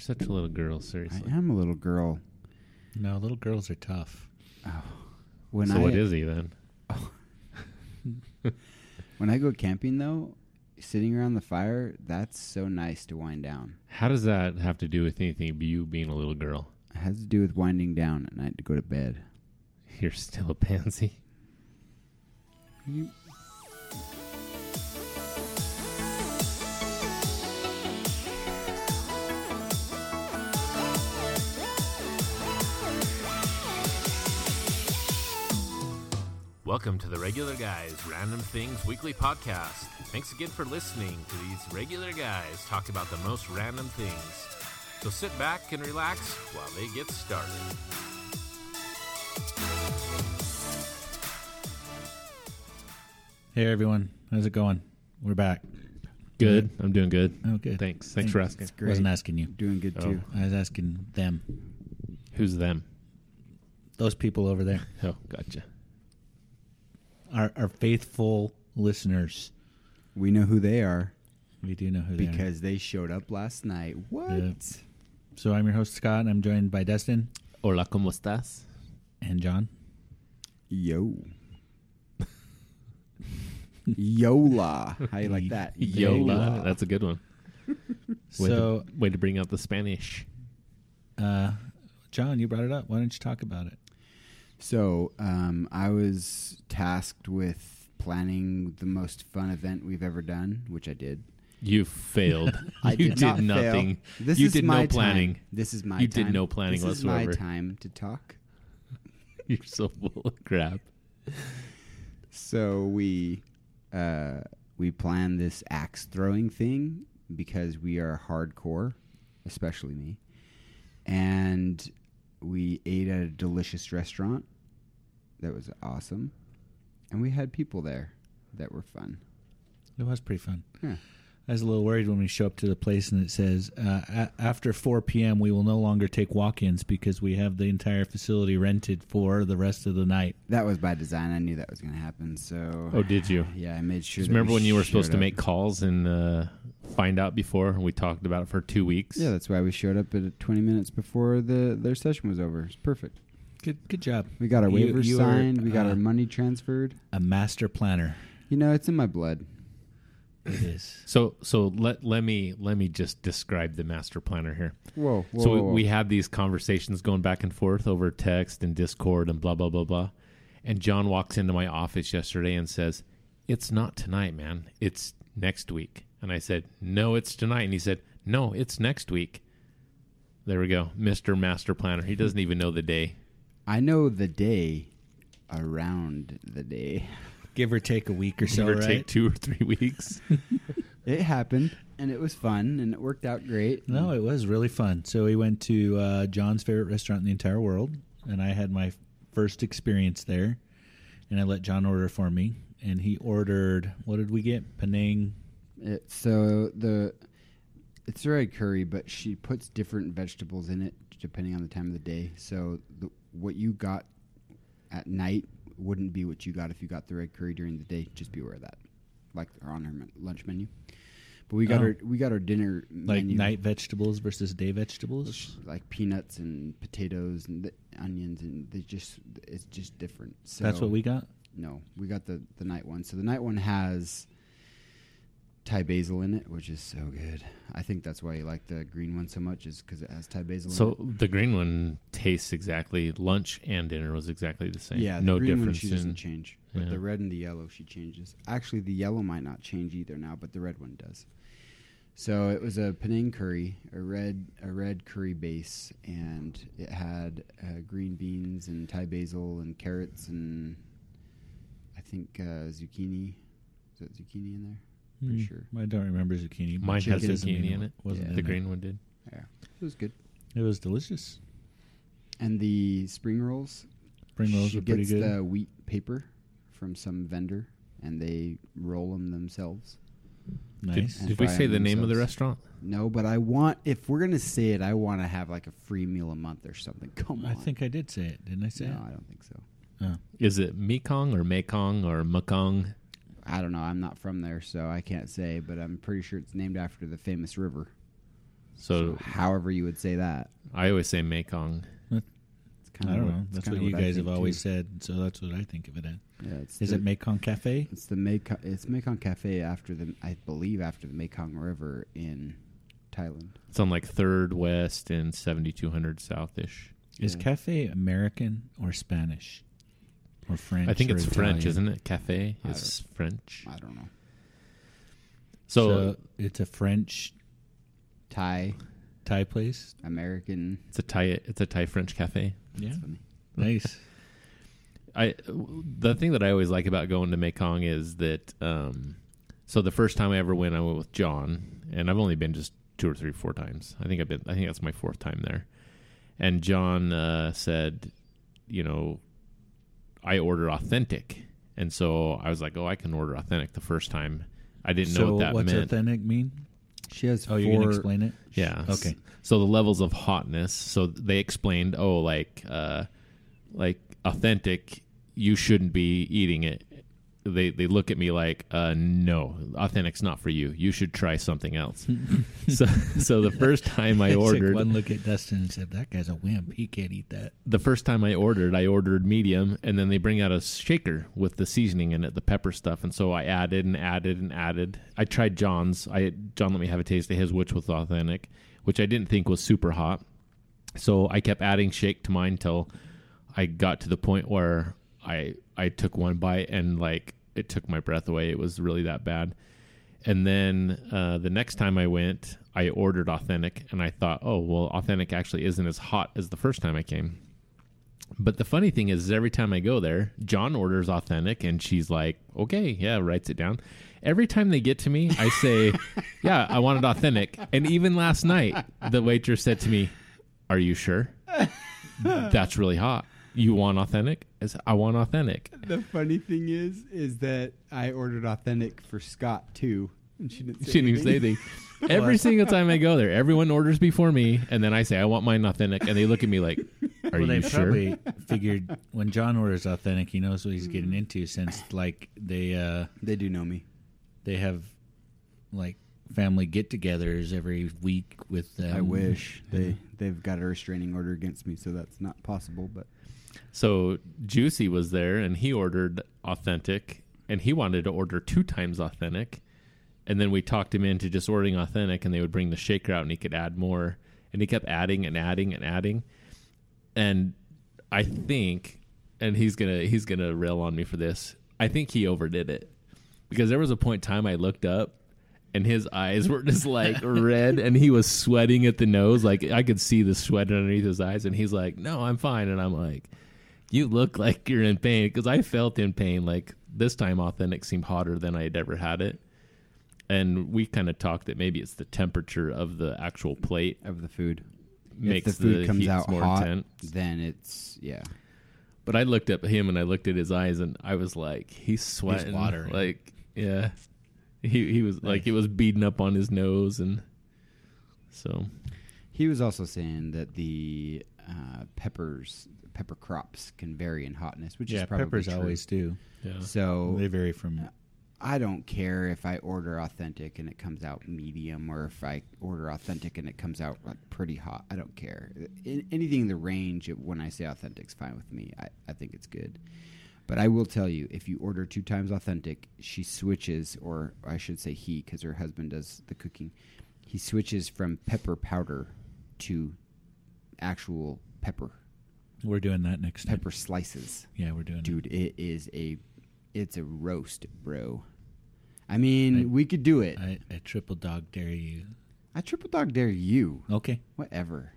You're such a little girl, seriously. I am a little girl. No, little girls are tough. Oh, When so I what is he then? when I go camping though, sitting around the fire, that's so nice to wind down. How does that have to do with anything? but You being a little girl, It has to do with winding down at night to go to bed. you're still a pansy. You, Welcome to the Regular Guys Random Things Weekly Podcast. Thanks again for listening to these regular guys talk about the most random things. So sit back and relax while they get started. Hey everyone, how's it going? We're back. Good. I'm doing good. Oh, good. Thanks. Thanks for asking. it's great. Wasn't asking you. doing good Oh. too. I was asking them. Who's them? Those people over there. Oh, gotcha. Our our faithful listeners. We know who they are We do know who they are. because they showed up last night. What? Yeah. So I'm your host Scott and I'm joined by Dustin Hola, ¿cómo estás? and Jon. Yo. Yola. How you like that? Yola. That's a good one. Way, So to, way to bring out the Spanish. uh Jon, you brought it up. Why don't you talk about it? So, um, I was tasked with planning the most fun event we've ever done, which I did. You failed. I you did, not fail. nothing. This you is did my no planning. Time. This is my You time. did no planning this whatsoever. is my time to talk. You're so full of crap. So we uh, we planned this axe throwing thing because we are hardcore, especially me, and we ate at a delicious restaurant that was awesome, and we had people there that were fun. It was pretty fun. Yeah. I was a little worried when we show up to the place and it says uh, a- after 4 p.m. we will no longer take walk-ins because we have the entire facility rented for the rest of the night. That was by design. I knew that was going to happen. So Oh, did you? yeah, I made sure. Just that remember we when you were supposed showed to make calls and uh, find out before? We talked about it for two weeks. Yeah, that's why we showed up at 20 minutes before the their session was over. It's perfect. Good, good job. We got our You- waivers you are, signed. we got uh, our money transferred. A master planner. You know, it's in my blood. It is. So so let let me let me just describe the master planner here. Whoa, whoa so we, whoa, whoa. we had these conversations going back and forth over text and Discord and blah blah blah blah. And Jon walks into my office yesterday and says, "It's not tonight, man. It's next week." And I said, "No, it's tonight." And he said, "No, it's next week." There we go, Mister Master Planner. He doesn't even know the day. I know the day around the day. Give or take a week or so, Give or right? take two or three weeks. It happened, and it was fun, and it worked out great. No, it was really fun. So we went to uh, Jon's favorite restaurant in the entire world, and I had my first experience there. And I let Jon order for me, and he ordered what did we get? Penang. It, so the it's a red curry, but she puts different vegetables in it depending on the time of the day. So the, what you got at night wouldn't be what you got if you got the red curry during the day. Just be aware of that, like on her lunch menu. But we got Oh. our we got our dinner Like menu, night vegetables versus day vegetables. like peanuts and potatoes and the onions, and they just it's just different. So That's what we got. No, we got the the night one. So the night one has Thai basil in it, which is so good. I think that's why you like the green one so much, is because it has Thai basil. In it. So the green one tastes exactly lunch and dinner was exactly the same. yeah, the no green one difference she in doesn't change, but yeah. the red and the yellow she changes. Actually, the yellow might not change either now, but the red one does. So it was a Penang curry, a red a red curry base, and it had uh, green beans and Thai basil and carrots and I think uh, zucchini. Is that zucchini in there? Pretty Hmm, sure. I don't remember zucchini. Mine has chicken zucchini in it. Wasn't Yeah. in the it. green one did. Yeah, it was good. It was delicious. And the spring rolls. Spring rolls she were pretty gets good. the wheat paper from some vendor, and they roll them themselves. nice. And Did we say them the name of the restaurant? No, but I want if we're gonna say it, I want to have like a free meal a month or something. Come on. I think I did say it. Didn't I say no, it? I don't think so. Oh. Is it Mekong or Mekong or Mekong? I don't know. I'm not from there, so I can't say. But I'm pretty sure it's named after the famous river. So however you would say that. I always say Mekong. It's I kinda don't what- know. That's what you I guys have always too. said, so that's what I think of it as. Yeah, it's Is the, it Mekong Cafe? It's the Mekong. It's Mekong Cafe after the, I believe, after the Mekong River in Thailand. It's on like Third West and seventy two hundred Southish. Is Yeah. cafe American or Spanish or French? I think it's French, isn't it? Cafe I is French. I don't know. So, it's a French Thai, Thai place. American. it's a Thai. It's a Thai French cafe. Yeah, That's funny. nice. I the thing that I always like about going to Mekong is that um so the first time I ever went I went with Jon and I've only been just two or three four times. I think I've been I think that's my fourth time there. And Jon uh said, you know, I order authentic. And so I was like, "Oh, I can order authentic the first time." I didn't so know what that what's meant. authentic mean? She has Oh, four. you're gonna explain it? Yeah. Okay. So the levels of hotness. So they explained, oh, like, uh, like authentic, you shouldn't be eating it. They they look at me like, uh, no, authentic's not for you. You should try something else. so so the first time I ordered, one look at Dustin and said, "That guy's a wimp. He can't eat that." the first time I ordered, I ordered medium, and then they bring out a shaker with the seasoning in it, the pepper stuff, and so I added and added and added. I tried Jon's. I Jon let me have a taste of his, which was authentic, which I didn't think was super hot. So I kept adding shake to mine till I got to the point where I I took one bite and like it took my breath away. It was really that bad. And then uh, the next time I went, I ordered authentic, and I thought, oh well, authentic actually isn't as hot as the first time I came. But the funny thing is, every time I go there, Jon orders authentic, and she's like, "Okay, yeah," writes it down. Every time they get to me, I say, "Yeah, I want it authentic." And even last night, the waitress said to me, "Are you sure? That's really hot. You want authentic?" I "I want authentic." The funny thing is, is that I ordered authentic for Scott too, and she didn't. Say She didn't even say anything. Every single time I go there, everyone orders before me, and then I say, "I want mine authentic," and they look at me like, "Are well, they you sure?" probably figured when Jon orders authentic, he knows what he's getting into. Since like they uh They do know me. they have like family get-togethers every week with them. I wish they they've got a restraining order against me, so that's not possible. But So Juicy was there and he ordered authentic and he wanted to order two times authentic. And then we talked him into just ordering authentic and they would bring the shaker out and he could add more. And he kept adding and adding and adding. And I think and he's gonna he's gonna rail on me for this. I think he overdid it. Because there was a point in time I looked up and his eyes were just like red and he was sweating at the nose. Like I could see the sweat underneath his eyes and he's like, No, I'm fine. And I'm like, You look like you're in pain because I felt in pain. Like this time, authentic seemed hotter than I had ever had it. And we kind of talked that maybe it's the temperature of the actual plate of the food, makes if the food comes heat out more hot, intense. then it's yeah. But I looked at him and I looked at his eyes and I was like, he's sweating. watering. Like, yeah. He he was like it was beating up on his nose and so He was also saying that the uh, peppers, pepper crops, can vary in hotness, which yeah, is probably peppers true. always do. yeah. So They vary from uh, I don't care if I order authentic and it comes out medium, or if I order authentic and it comes out like pretty hot. I don't care. I- anything in the range of when I say authentic is fine with me. I, I think it's good. But I will tell you, if you order two times authentic, she switches, or I should say he, because her husband does the cooking. He switches from pepper powder to actual pepper, we're doing that next time. pepper slices. Yeah, we're doing Dude, it is a, it's a roast, bro. I mean, I- we could do it. I, I triple dog dare you. I triple dog dare you. Okay. Whatever.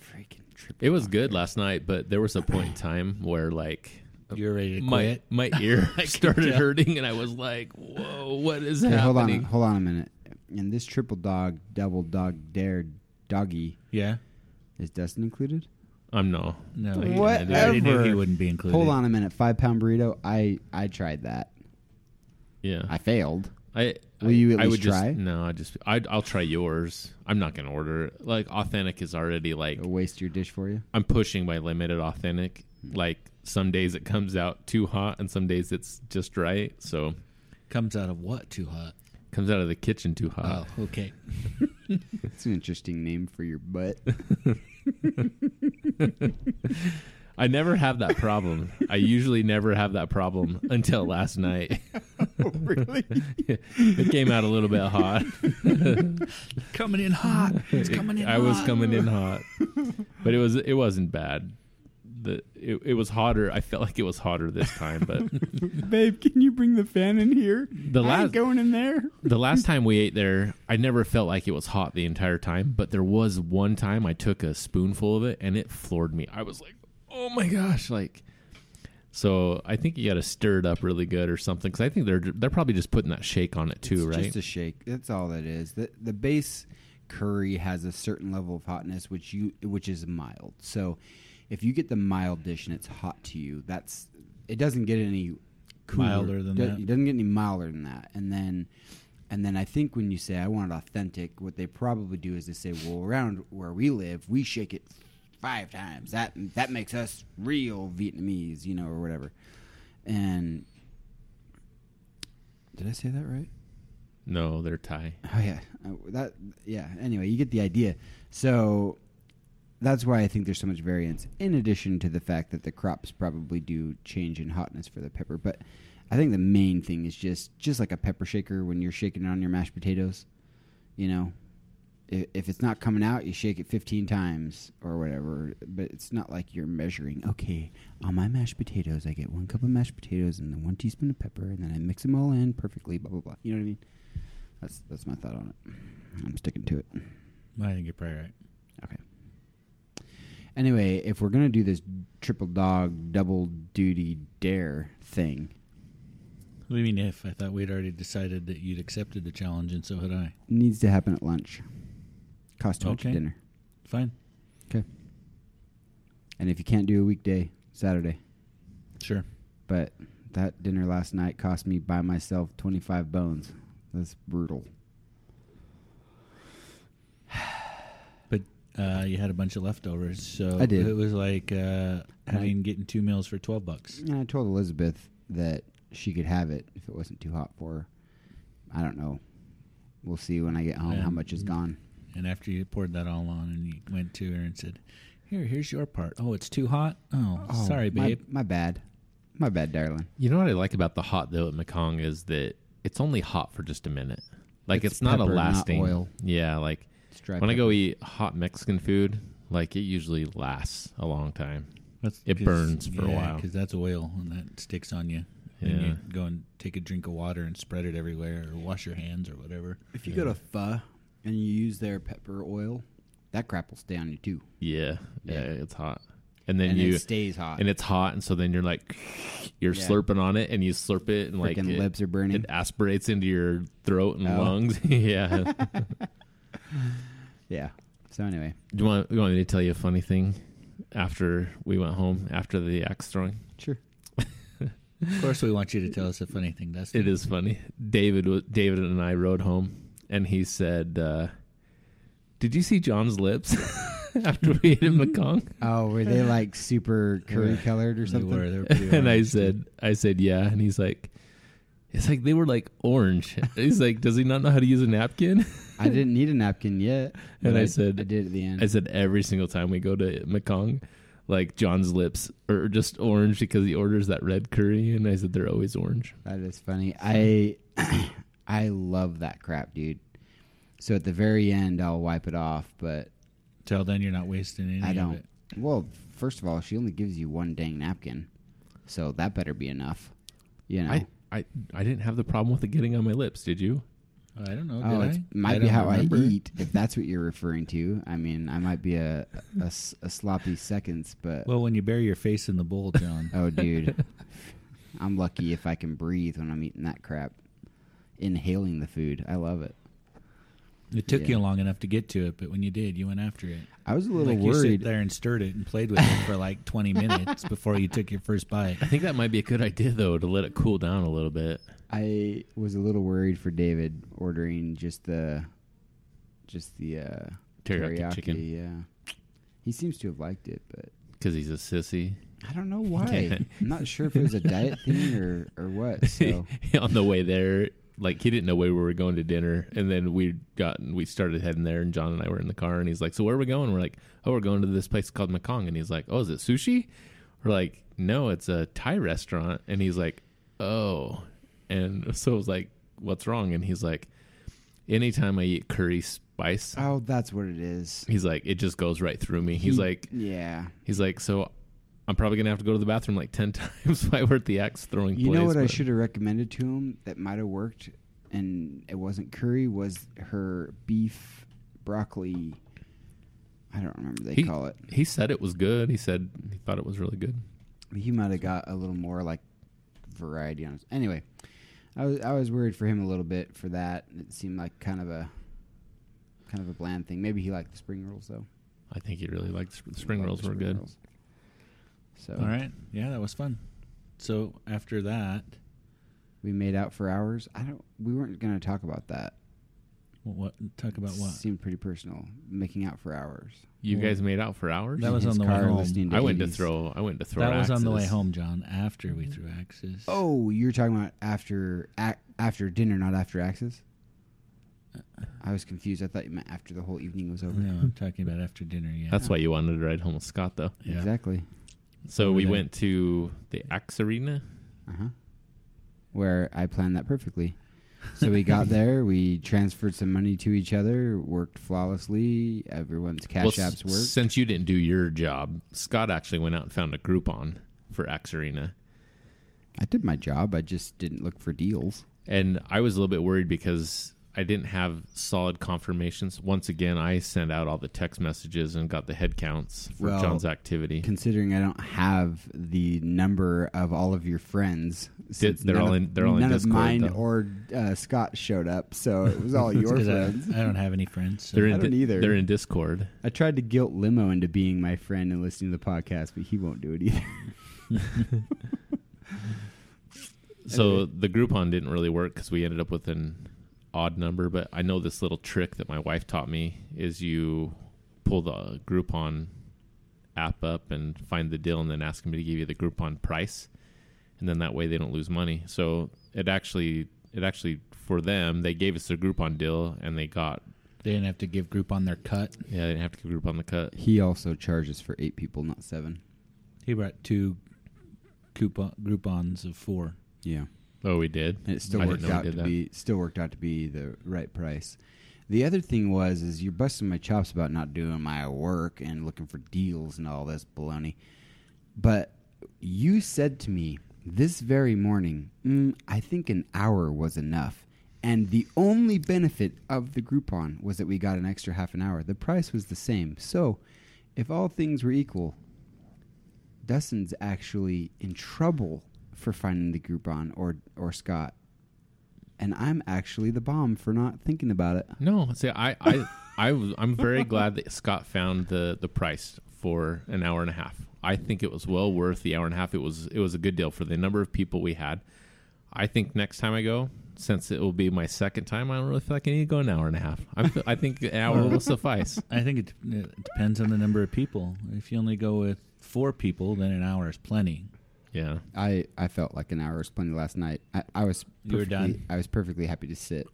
Freaking triple. It was dog good dare. last night, but there was a point in time where like You're ready to my quit? my ear I started tell. hurting and I was like, "Whoa, what is Okay, hold on, hold on a minute. And this triple dog, double dog dare doggy Yeah. is Dustin included? I'm no. No. He- Whatever. I already knew he wouldn't be included. Hold on a minute. Five pound burrito. I I tried that. Yeah. I failed. I Will I- you at I least would just try? no. I just I I'll try yours. I'm not gonna order it. Like authentic is already like I'll waste your dish for you. I'm pushing my limit at authentic. Hmm. Like some days it comes out too hot, and some days it's just right. So Comes out of what? Too hot. comes out of the kitchen too hot. oh, okay. It's an interesting name for your butt. I never have that problem. I usually never have that problem until last night. oh, really? it came out a little bit hot. coming in hot. It's coming in I hot. was coming in hot, but it was it wasn't bad. The it, it was hotter. I felt like it was hotter this time, but Babe, can you bring the fan in here? the I ain't last going in there. the last time we ate there, I never felt like it was hot the entire time. But there was one time I took a spoonful of it and it floored me. I was like, oh my gosh, like. So I think you got to stir it up really good or something because I think they're they're probably just putting that shake on it too, It's right? Just a shake. That's all that is. The the base curry has a certain level of hotness which you which is mild. So if you get the mild dish and it's hot to you, that's it doesn't get any cooler. Milder than Do- that. It doesn't get any milder than that. And then and then I think when you say I want it authentic, what they probably do is they say, well, around where we live, we shake it five times. That that makes us real Vietnamese, you know, or whatever. And did I say that right? no, they're Thai. Oh yeah, Uh, that yeah. Anyway, you get the idea. So that's why I think there's so much variance. In addition to the fact that the crops probably do change in hotness for the pepper, but I think the main thing is just just like a pepper shaker when you're shaking it on your mashed potatoes. You know, if, if it's not coming out, you shake it 15 times or whatever. But it's not like you're measuring. Okay, on my mashed potatoes, I get one cup of mashed potatoes and then one teaspoon of pepper, and then I mix them all in perfectly. Blah blah blah. You know what I mean? That's that's my thought on it. I'm sticking to it. I think you're probably right. Anyway, if we're gonna do this triple dog double duty dare thing, What do you mean if? I thought we'd already decided that you'd accepted the challenge, and so had I. it needs to happen at lunch. Cost too much Okay. at dinner. Fine. Okay. And if you can't do a weekday, Saturday. Sure. But that dinner last night cost me by myself twenty five bones. That's brutal. But uh, you had a bunch of leftovers, so I did. It was like uh, And I- having getting two meals for twelve bucks. And I told Elizabeth that she could have it if it wasn't too hot for her. I don't know. We'll see when I get home how much is gone. And after you poured that all on, and you went to her and said, "Here, here's your part. Oh, it's too hot. Oh, sorry, my- babe. My, bad. My bad, darling. You know what I like about the hot though at Mekong is that it's only hot for just a minute. Like It's it's, not a pepper, not lasting. oil. Yeah, like It's dry when I go eat hot Mexican food, like it usually lasts a long time. That's It burns for a while. because that's oil and that sticks on you. And Yeah. you go and take a drink of water and spread it everywhere, or wash your hands or whatever. If you go to pho and you use their pepper oil, that crap will stay on you too. Yeah, yeah, Yeah. it's hot. And then and you it stays hot. and it's hot, and so then you're like, you're Yeah. slurping on it, and you slurp it, and like it, lips are burning. it aspirates into your throat and Oh. lungs. yeah. yeah. So anyway, Do you want you want me to tell you a funny thing after we went home after the axe throwing? sure. Of course, we want you to tell us a funny thing. That's It is funny. David David and I rode home, and he said, uh, "Did you see Jon's lips after we ate at Mekong?" Oh, were they like super curry Yeah. colored or They something? were. They were and I said, "I said yeah," and he's like, "It's like they were like orange." He's like, "Does he not know how to use a napkin?" I didn't need a napkin yet. And but I said- I did at the end. I said every single time we go to Mekong, like Jon's lips are just orange because he orders that red curry, and I said they're always orange. That is funny. I I love that crap, dude. So at the very end, I'll wipe it off, but Till then, you're not wasting any I don't. it. Well, first of all, she only gives you one dang napkin, so that better be enough. You know. I, I I didn't have the problem with it getting on my lips. Did you? I don't know. oh, did it I? might I be how remember. I eat, if that's what you're referring to. I mean, I might be a sloppy seconds, but Well, when you bury your face in the bowl, Jon. oh, dude, I'm lucky if I can breathe when I'm eating that crap. Inhaling the food, I love it. It took Yeah. you long enough to get to it, but when you did, you went after it. I was a little like you sit worried. there and stirred it and played with it for like 20 minutes before you took your first bite. I think that might be a good idea though to let it cool down a little bit. I was a little worried for David ordering just the, just the uh, Teriyaki chicken. Yeah, he seems to have liked it, but Because he's a sissy. I don't know why. I'm not sure if it was a diet thing or or what. So on the way there, like he didn't know where we were going to dinner, and then we got we started heading there, and Jon and I were in the car, and he's like, "So where are we going?" We're like, "Oh, we're going to this place called Mekong," and he's like, "Oh, is it sushi?" We're like, "No, it's a Thai restaurant," and he's like, "Oh," and so I was like, "What's wrong?" And he's like, "Anytime I eat curry spice." Oh, that's what it is. He's like, it just goes right through me. He's He- like, yeah. he's like, so I'm probably gonna have to go to the bathroom like ten times while we're at the axe throwing. You know what I but- should have recommended to him that might have worked, and it wasn't curry. Was her beef broccoli? I don't remember what they He- call it. He said it was good. He said he thought it was really good. He might have got a little more like variety on it. Anyway, I was I was worried for him a little bit for that. It seemed like kind of a kind of a bland thing. Maybe he liked the spring rolls though. I think he really liked the spring Loved rolls the were spring good. rolls. So All right. Yeah, that was fun. So after that, we made out for hours. I don't. We weren't going to talk about that. what, what talk about what? Seemed pretty personal. Making out for hours. You guys made out for hours. That was on the way car home. listening to I went to throw. I went to throw. That was on the way home, Jon. After we threw axes. Oh, you're talking about after ac- after dinner, not after axes. I was confused. I thought you meant after the whole evening was over. no, I'm talking about after dinner. Yeah, That's why you wanted to ride home with Scott, though. Yeah. Exactly. So we there. went to the axe arena. Uh huh. Where I planned that perfectly. So we got there. We transferred some money to each other. Worked flawlessly. Everyone's cash Well, apps worked. Since you didn't do your job, Scott actually went out and found a Groupon for axe arena. I did my job. I just didn't look for deals. And I was a little bit worried because I didn't have solid confirmations. Once again, I sent out all the text messages and got the head counts for Well, Jon's activity. Considering I don't have the number of all of your friends, since they're none all of- in- they're all in none Discord, of mine though. or uh, Scott showed up, so it was all your 'Cause I- friends. I, don't have any friends. So they're I in don't Di- either. They're in Discord. I tried to guilt Limo into being my friend and listening to the podcast, but he won't do it either. So Anyway. the Groupon didn't really work because we ended up with an odd number. But I know this little trick that my wife taught me is you pull the Groupon app up and find the deal, and then ask them to give you the Groupon price, and then that way they don't lose money. So it actually, it actually for them, they gave us the Groupon deal, and they got they didn't have to give Groupon their cut. yeah, they didn't have to give Groupon the cut. He also charges for eight people, not seven. He brought two coupon Groupons of four. Yeah, Oh, we did. and it still I worked didn't know we out to that. be still worked out to be the right price. The other thing was is you're busting my chops about not doing my work and looking for deals and all this baloney. But you said to me this very morning, mm, I think an hour was enough. And the only benefit of the Groupon was that we got an extra half an hour. The price was the same. So, if all things were equal, Dustin's actually in trouble for finding the Groupon or or Scott. And I'm actually the bomb for not thinking about it. No, see, I I, I I'm very glad that Scott found the the price for an hour and a half. I think it was well worth the hour and a half. It was, it was a good deal for the number of people we had. I think next time I go, since it will be my second time, I don't really feel like I need to go an hour and a half. I'm, I think an hour will suffice. I think it, it depends on the number of people. If you only go with four people, then an hour is plenty. Yeah, I, I felt like an hour was plenty last night. I, I was You were perfectly- done? I was perfectly happy to sit.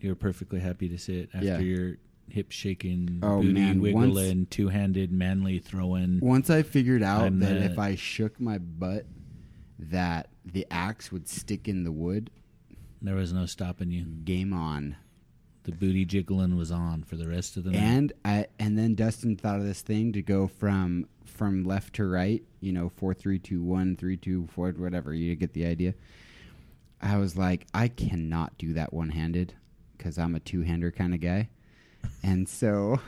You were perfectly happy to sit after Yeah. your hip shaking, Oh, booty man, wiggling, two handed manly throwing. Once I figured out I'm that the- if I shook my butt, that the axe would stick in the wood. There was no stopping you. Game on. The booty jiggling was on for the rest of the night. And I and then Dustin thought of this thing to go from from left to right. You know, four, three, two, one, three, two, four, whatever. You get the idea. I was like, I cannot do that one handed because I'm a two hander kind of guy, and so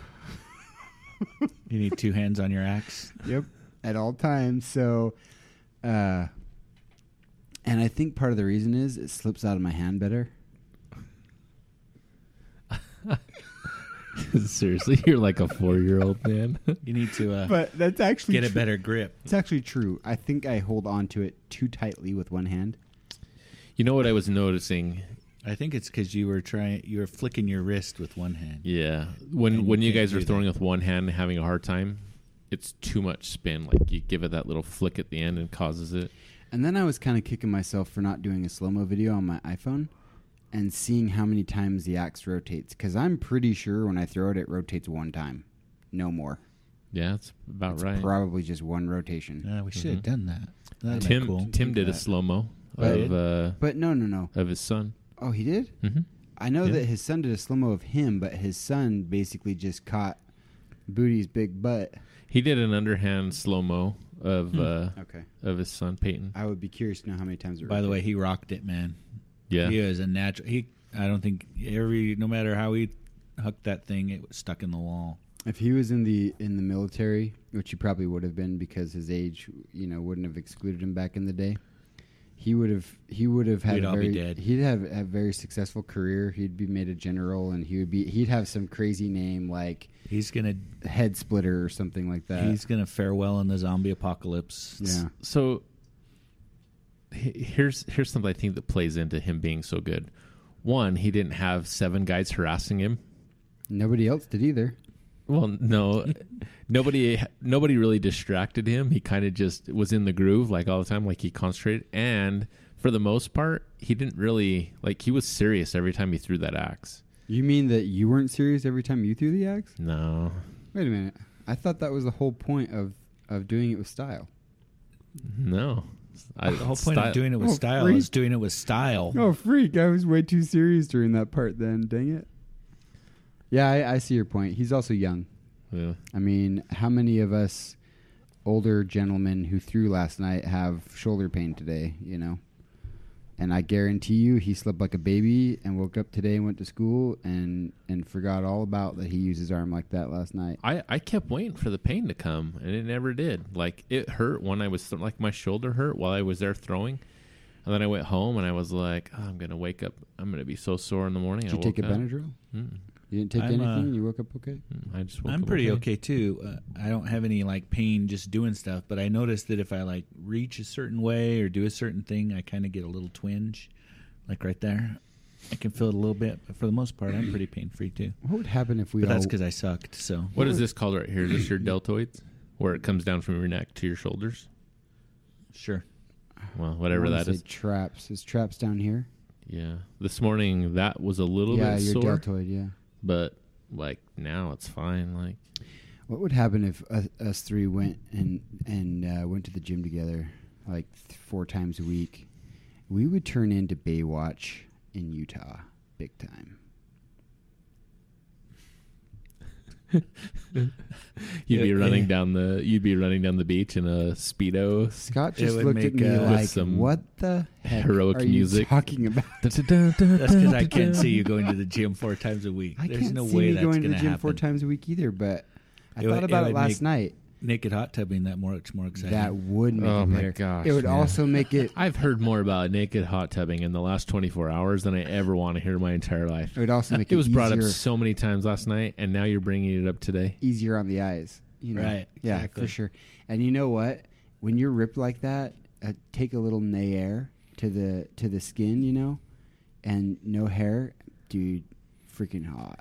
You need two hands on your axe. Yep. At all times. So, uh, and I think part of the reason is it slips out of my hand better. seriously, you're like a four year old man. You need to uh, But that's actually get a tru- better grip. It's actually true. I think I hold on to it too tightly with one hand. you know what I was noticing? I think it's because you were trying. You were flicking your wrist with one hand. Yeah, when And you when you can't guys are do throwing that. with one hand and having a hard time, it's too much spin. Like you give it that little flick at the end and causes it. And then I was kind of kicking myself for not doing a slow mo video on my iPhone. And seeing how many times the axe rotates. Because I'm pretty sure when I throw it, it rotates one time, no more. Yeah, that's about it's right. probably just one rotation. Yeah, we should have Mhm. done that. That'd Tim cool. Tim did a slow mo of uh, But no, no, no. of his son. Oh, he did. hmm I know Yeah. that his son did a slow mo of him, but his son basically just caught Booty's big butt. He did an underhand slow mo of Hmm. uh, Okay. of his son Peyton. I would be curious to know how many times. It By the way, he rocked it, man. Yeah, He is a natural. He, I don't think every, no matter how he hucked that thing, it was stuck in the wall. if he was in the in the military, which he probably would have been because his age, you know, wouldn't have excluded him back in the day. He would have. He would have had We'd a all be very. dead. He'd have a very successful career. He'd be made a general, and he would be. He'd have some crazy name like He's gonna, Head Splitter or something like that. he's gonna farewell in the zombie apocalypse. yeah. So he- here's here's something I think that plays into him being so good. One, he didn't have seven guys harassing him. Nobody else did either. Well, no, nobody nobody really distracted him. He kind of just was in the groove like all the time, like he concentrated. And for the most part, he didn't really like he was serious every time he threw that axe. You mean that you weren't serious every time you threw the axe? No, Wait a minute. I thought that was the whole point of of doing it with style. no. I, The whole point style- of doing it with Oh, style freak. is doing it with style. Oh, freak! I was way too serious during that part. Then, dang it. Yeah, I, I see your point. He's also young. Yeah. I mean, how many of us older gentlemen who threw last night have shoulder pain today? You know, and I guarantee you, he slept like a baby and woke up today and went to school and and forgot all about that he used his arm like that last night. I, I kept waiting for the pain to come, and it never did. Like it hurt when I was th- like my shoulder hurt while I was there throwing, and then I went home and I was like, oh, I'm gonna wake up. I'm gonna be so sore in the morning. Did you I take a up. Benadryl? Mm, You didn't take I'm, anything. uh, and you woke up okay. mm, I just woke I'm up pretty okay, too. Uh, I don't have any like pain just doing stuff, but I noticed that if I like reach a certain way or do a certain thing, I kind of get a little twinge, like right there. I can feel it a little bit, but for the most part, I'm pretty pain free too. What would happen if we But all? that's because I sucked. So What is this called right here? Is this your deltoids, where it comes down from your neck to your shoulders? sure. Well, whatever wanna that say is. Traps. Is traps down here? Yeah. This morning that was a little bit. yeah, bit your sore, deltoid. Yeah. But like now it's fine. Like What would happen if us, us three went and and uh, went to the gym together, like th- four times a week? We would turn into Baywatch in Utah, big time. you'd be running down the you'd be running down the beach in a speedo. Scott just would looked at make, me uh, like, some "What the heck heroic are you music." talking about?" That's because I can't see you going to the gym four times a week. I There's can't no see way me that's going to the gym four times a week either. But I It would- thought it about it, would last make night. Naked hot tubbing that much more exciting. That would make it. Oh it my better. gosh, It would man. also make it. I've heard more about naked hot tubbing in the last 24 hours than I ever want to hear in my entire life. It would also make it, It was brought up so many times last night, and now you're bringing it up today. easier on the eyes. You know? Right, Yeah, exactly. for sure. And you know what? When you're ripped like that, uh, take a little nair to the to the skin. You know, and no hair, dude. Freaking hot,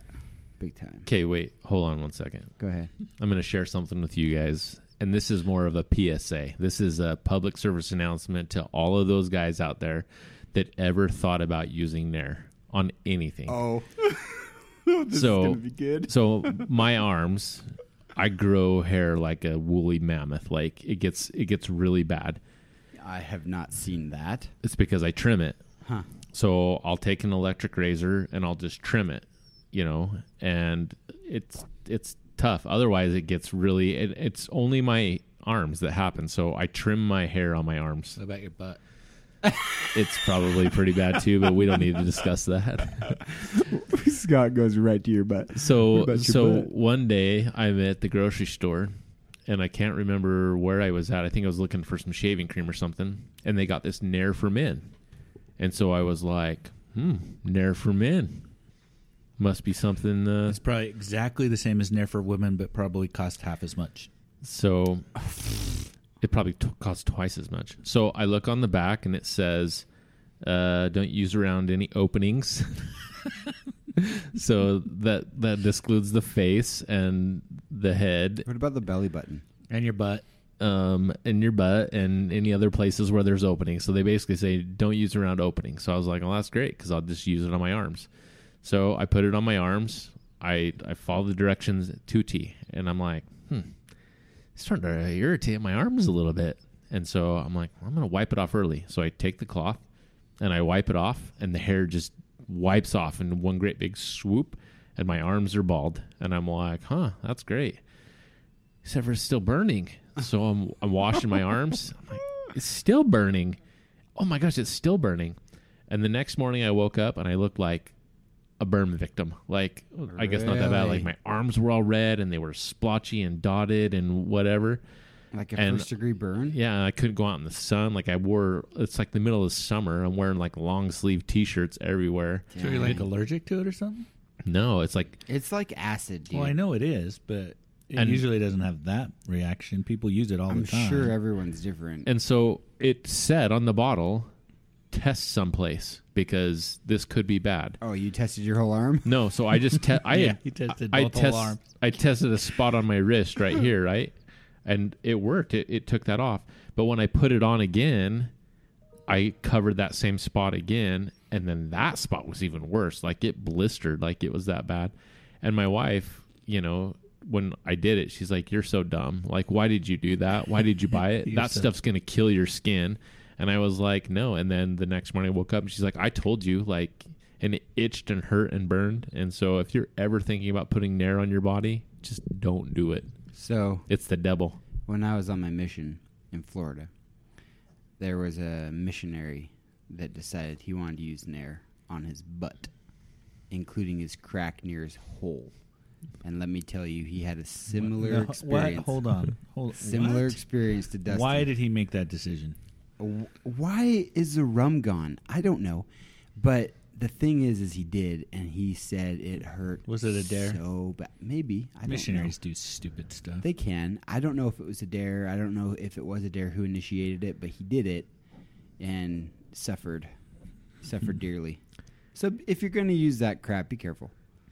big time. Okay, wait, hold on one second. Go ahead. I'm going to share something with you guys, and this is more of a PSA. This is a public service announcement to all of those guys out there that ever thought about using Nair on anything. Oh, this So- is gonna be good. So my arms, I grow hair like a woolly mammoth. Like it gets it gets really bad. I have not seen that. It's because I trim it. Huh. So I'll take an electric razor and I'll just trim it, you know, and it's it's tough. Otherwise, it gets really. It, it's only my arms that happen. So I trim my hair on my arms. What about your butt? It's probably pretty bad too, but we don't need to discuss that. Scott goes right to your butt. So your so butt? one day I'm at the grocery store and I can't remember where I was at. I think I was looking for some shaving cream or something, and they got this Nair for men. And so I was like, "Hmm, Nair for men must be something." Uh, It's probably exactly the same as Nair for women, but probably cost half as much. so it probably t- costs twice as much. So I look on the back and it says, uh, "Don't use around any openings." so that that discludes the face and the head What about the belly button? And your butt. um, in your butt and any other places where there's openings. So they basically say don't use around openings. So I was like, well, that's great because I'll just use it on my arms. So I put it on my arms. I I follow the directions to T, and I'm like, hmm, it's starting to irritate my arms a little bit. And so I'm like, well, I'm gonna wipe it off early. So I take the cloth and I wipe it off, and the hair just wipes off in one great big swoop, and my arms are bald. And I'm like, huh, that's great. Except for it's still burning. So I'm I'm washing my arms. I'm like, it's still burning. Oh my gosh, it's still burning. And the next morning I woke up and I looked like a burn victim. Like I guess not that bad. Really? Like my arms were all red and they were splotchy and dotted and whatever. Like a And- first degree burn. Yeah, I couldn't go out in the sun. Like I wore it's like the middle of summer. I'm wearing like long sleeve t shirts everywhere. So you're like allergic to it or something? No, it's like It's like acid, dude. Well, I know it is, but it And- usually doesn't have that reaction. People use it all I'm the time. sure everyone's different. and so it said on the bottle, test someplace because this could be bad. oh, you tested your whole arm? No, so I just te- I yeah, he tested I both test whole arms. I tested a spot on my wrist right here, right? And it worked. It, it took that off. But when I put it on again, I covered that same spot again, and then that spot was even worse. Like it blistered, like it was that bad. And my wife, you know, when I did it, she's like, "You're so dumb. Like, why did you do that? Why did you buy it? That so- stuff's gonna kill your skin." And I was like, "No." And then the next morning, I woke up and she's like, "I told you." Like, and it itched and hurt and burned. And so, if you're ever thinking about putting Nair on your body, just don't do it. So It's the devil. when I was on my mission in Florida, there was a missionary that decided he wanted to use Nair on his butt, including his crack near his hole. And let me tell you, he had a similar No, what? experience. Hold on. Hold Similar what? experience to Dustin. Why did he make that decision? Why is the rum gone? I don't know, but the thing is, is he did, and he said it hurt. Was it a dare? So bad. Maybe I don't know. Missionaries do stupid stuff. They can. I don't know if it was a dare. I don't know if it was a dare who initiated it, but he did it and suffered, suffered dearly. So if you're going to use that crap, be careful.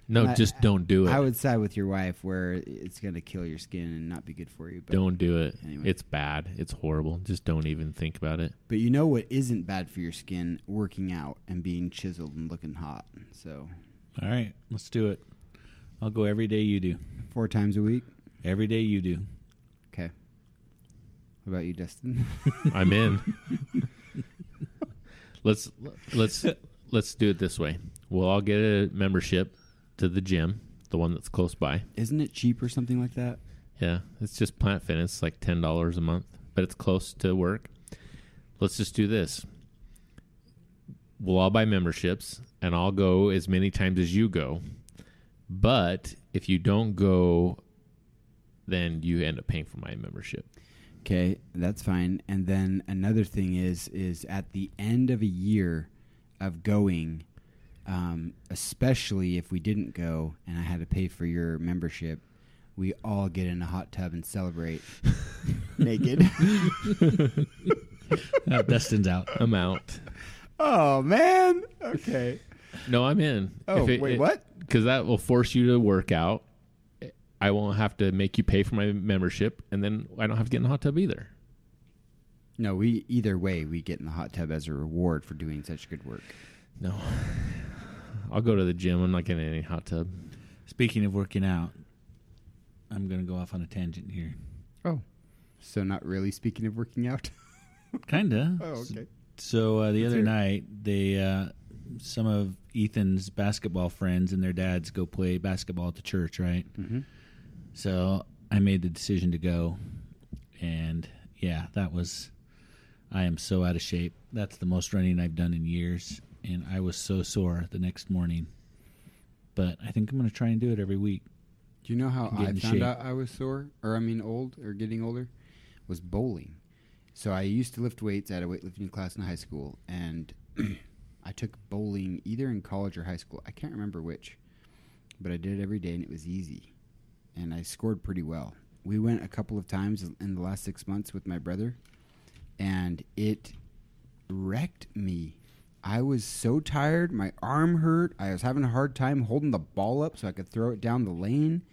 No, I- just don't do it. I would side with your wife where it's going to kill your skin and not be good for you. But, don't do it. Anyway. It's bad. It's horrible. Just don't even think about it. but you know what isn't bad for your skin? Working out and being chiseled and looking hot. So All right, let's do it. I'll go every day you do. four times a week. Every day you do. Okay. What about you, Dustin? I'm in. let's let's let's do it this way. We'll all get a membership to the gym, the one that's close by. Isn't it cheap or something like that? Yeah, it's just Planet Fitness, like ten dollars a month, but it's close to work. Let's just do this. We'll all buy memberships, and I'll go as many times as you go. But if you don't go, then you end up paying for my membership. Okay, that's fine. And then another thing is is at the end of a year of going, um, especially if we didn't go and I had to pay for your membership, we all get in a hot tub and celebrate naked. Uh, Dustin's out. I'm out. oh man. Okay. No, I'm in. Oh wait, what? Because that will force you to work out. I won't have to make you pay for my membership, and then I don't have to get in the hot tub either. No, we either way we get in the hot tub as a reward for doing such good work. No, I'll go to the gym. I'm not getting any hot tub. Speaking of working out, I'm going to go off on a tangent here. Oh. So not really speaking of working out. Kinda. Oh, okay. So uh, the Let's other night, they uh, some of Ethan's basketball friends and their dads go play basketball at the church, right? Mm-hmm. So I made the decision to go, and yeah, that was. I am so out of shape. That's the most running I've done in years, and I was so sore the next morning. But I think I'm going to try and do it every week. Do you know how I found shape. out I was sore, or I mean old, or getting older? Was bowling. So I used to lift weights at a weightlifting class in high school, and I took bowling either in college or high school. I can't remember which, but I did it every day, and it was easy, and I scored pretty well. We went a couple of times in the last six months with my brother, and it wrecked me. I was so tired. My arm hurt. I was having a hard time holding the ball up so I could throw it down the lane.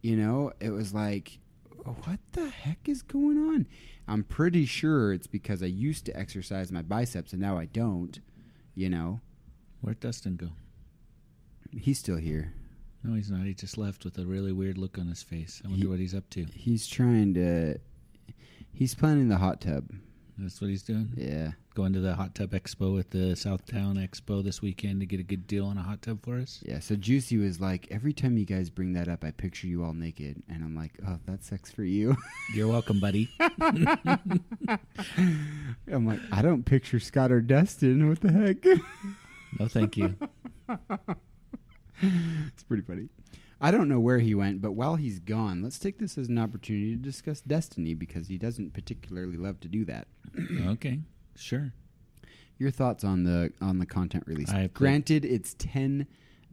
You know, it was like, what the heck is going on? I'm pretty sure it's because I used to exercise my biceps and now I don't. You know, Where'd Dustin go? he's still here. No, he's not. He just left with a really weird look on his face. I wonder He- what he's up to. He's trying to. He's planning the hot tub. That's what he's doing. Yeah. Going to the hot tub expo at the Southtown Expo this weekend to get a good deal on a hot tub for us. Yeah. So Juicy was like, every time you guys bring that up, I picture you all naked, and I'm like, oh, that sucks for you. You're welcome, buddy. I'm like, I don't picture Scott or Dustin. What the heck? No, thank you. it's pretty funny. I don't know where he went, but while he's gone, let's take this as an opportunity to discuss Destiny because he doesn't particularly love to do that. okay, sure. Your thoughts on the on the content release? I played- Granted, it's ten,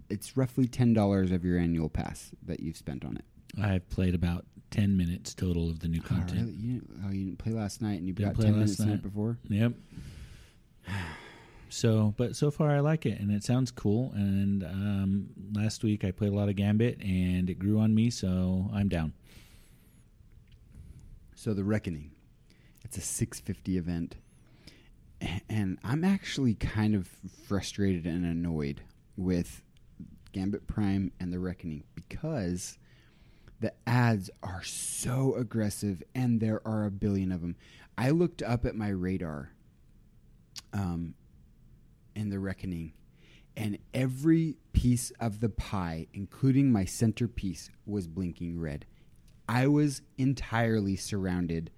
it's roughly ten dollars of your annual pass that you've spent on it. I've played about ten minutes total of the new Oh, content. really? You, oh, you didn't play last night, and you Didn't got play ten last minutes the night night. before. Yep. So, but so far I like it, and it sounds cool. And um, last week I played a lot of Gambit, and it grew on me, so I'm down. So the Reckoning, it's a 650 event, A- and I'm actually kind of frustrated and annoyed with Gambit Prime and the Reckoning because the ads are so aggressive, and there are a billion of them. I looked up at my radar, um, in the Reckoning. And every piece of the pie, including my centerpiece, was blinking red. I was entirely surrounded,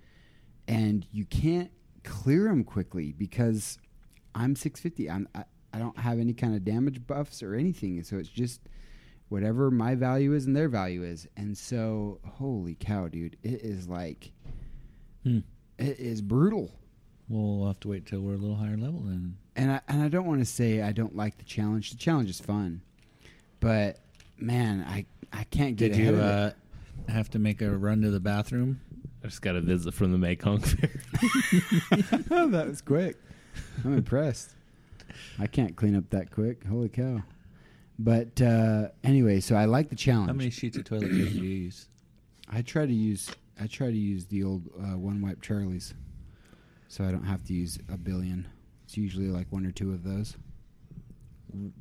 and you can't clear them quickly because I'm 650. I'm, I, I don't have any kind of damage buffs or anything, so it's just whatever my value is and their value is. And so, holy cow, dude, it is like Hmm. it is brutal. We'll have to wait till we're a little higher level then. And I and I don't want to say I don't like the challenge. The challenge is fun, but man, I I can't get Did you of it. uh, have to make a run to the bathroom? I just got a visit from the Mekong Fair. oh, that was quick. I'm impressed. I can't clean up that quick. Holy cow. But uh, anyway, so I like the challenge. How many sheets of toilet paper do you use? I try to use I try to use the old uh, one wipe Charlies, so I don't have to use a billion. It's usually like one or two of those.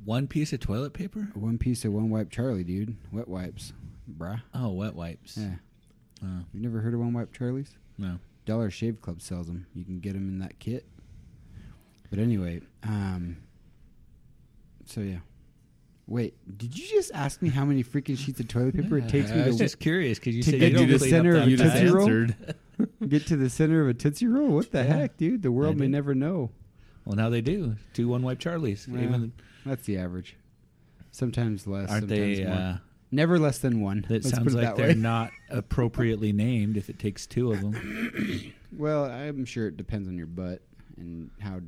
One piece of toilet paper? One piece of one wipe Charlie, dude. Wet wipes, bruh. Oh, wet wipes. Yeah, You never heard of one wipe Charlies? no. Dollar Shave Club sells them. You can get them in that kit. But anyway, um, so yeah. Wait, did you just ask me how many freaking sheets of toilet paper it takes me I was to just curious because you to said get you to the center of a Tootsie. Roll? get to the center of a Tootsie Roll? What the Yeah. heck, dude? The world may never know. Well, now they do. Two one wipe Charlies. Well, Even That's the average. Sometimes less. aren't sometimes they? more. Uh, Never less than one. that Let's sounds like that they're way. not appropriately named if it takes two of them. Well, I'm sure it depends on your butt and how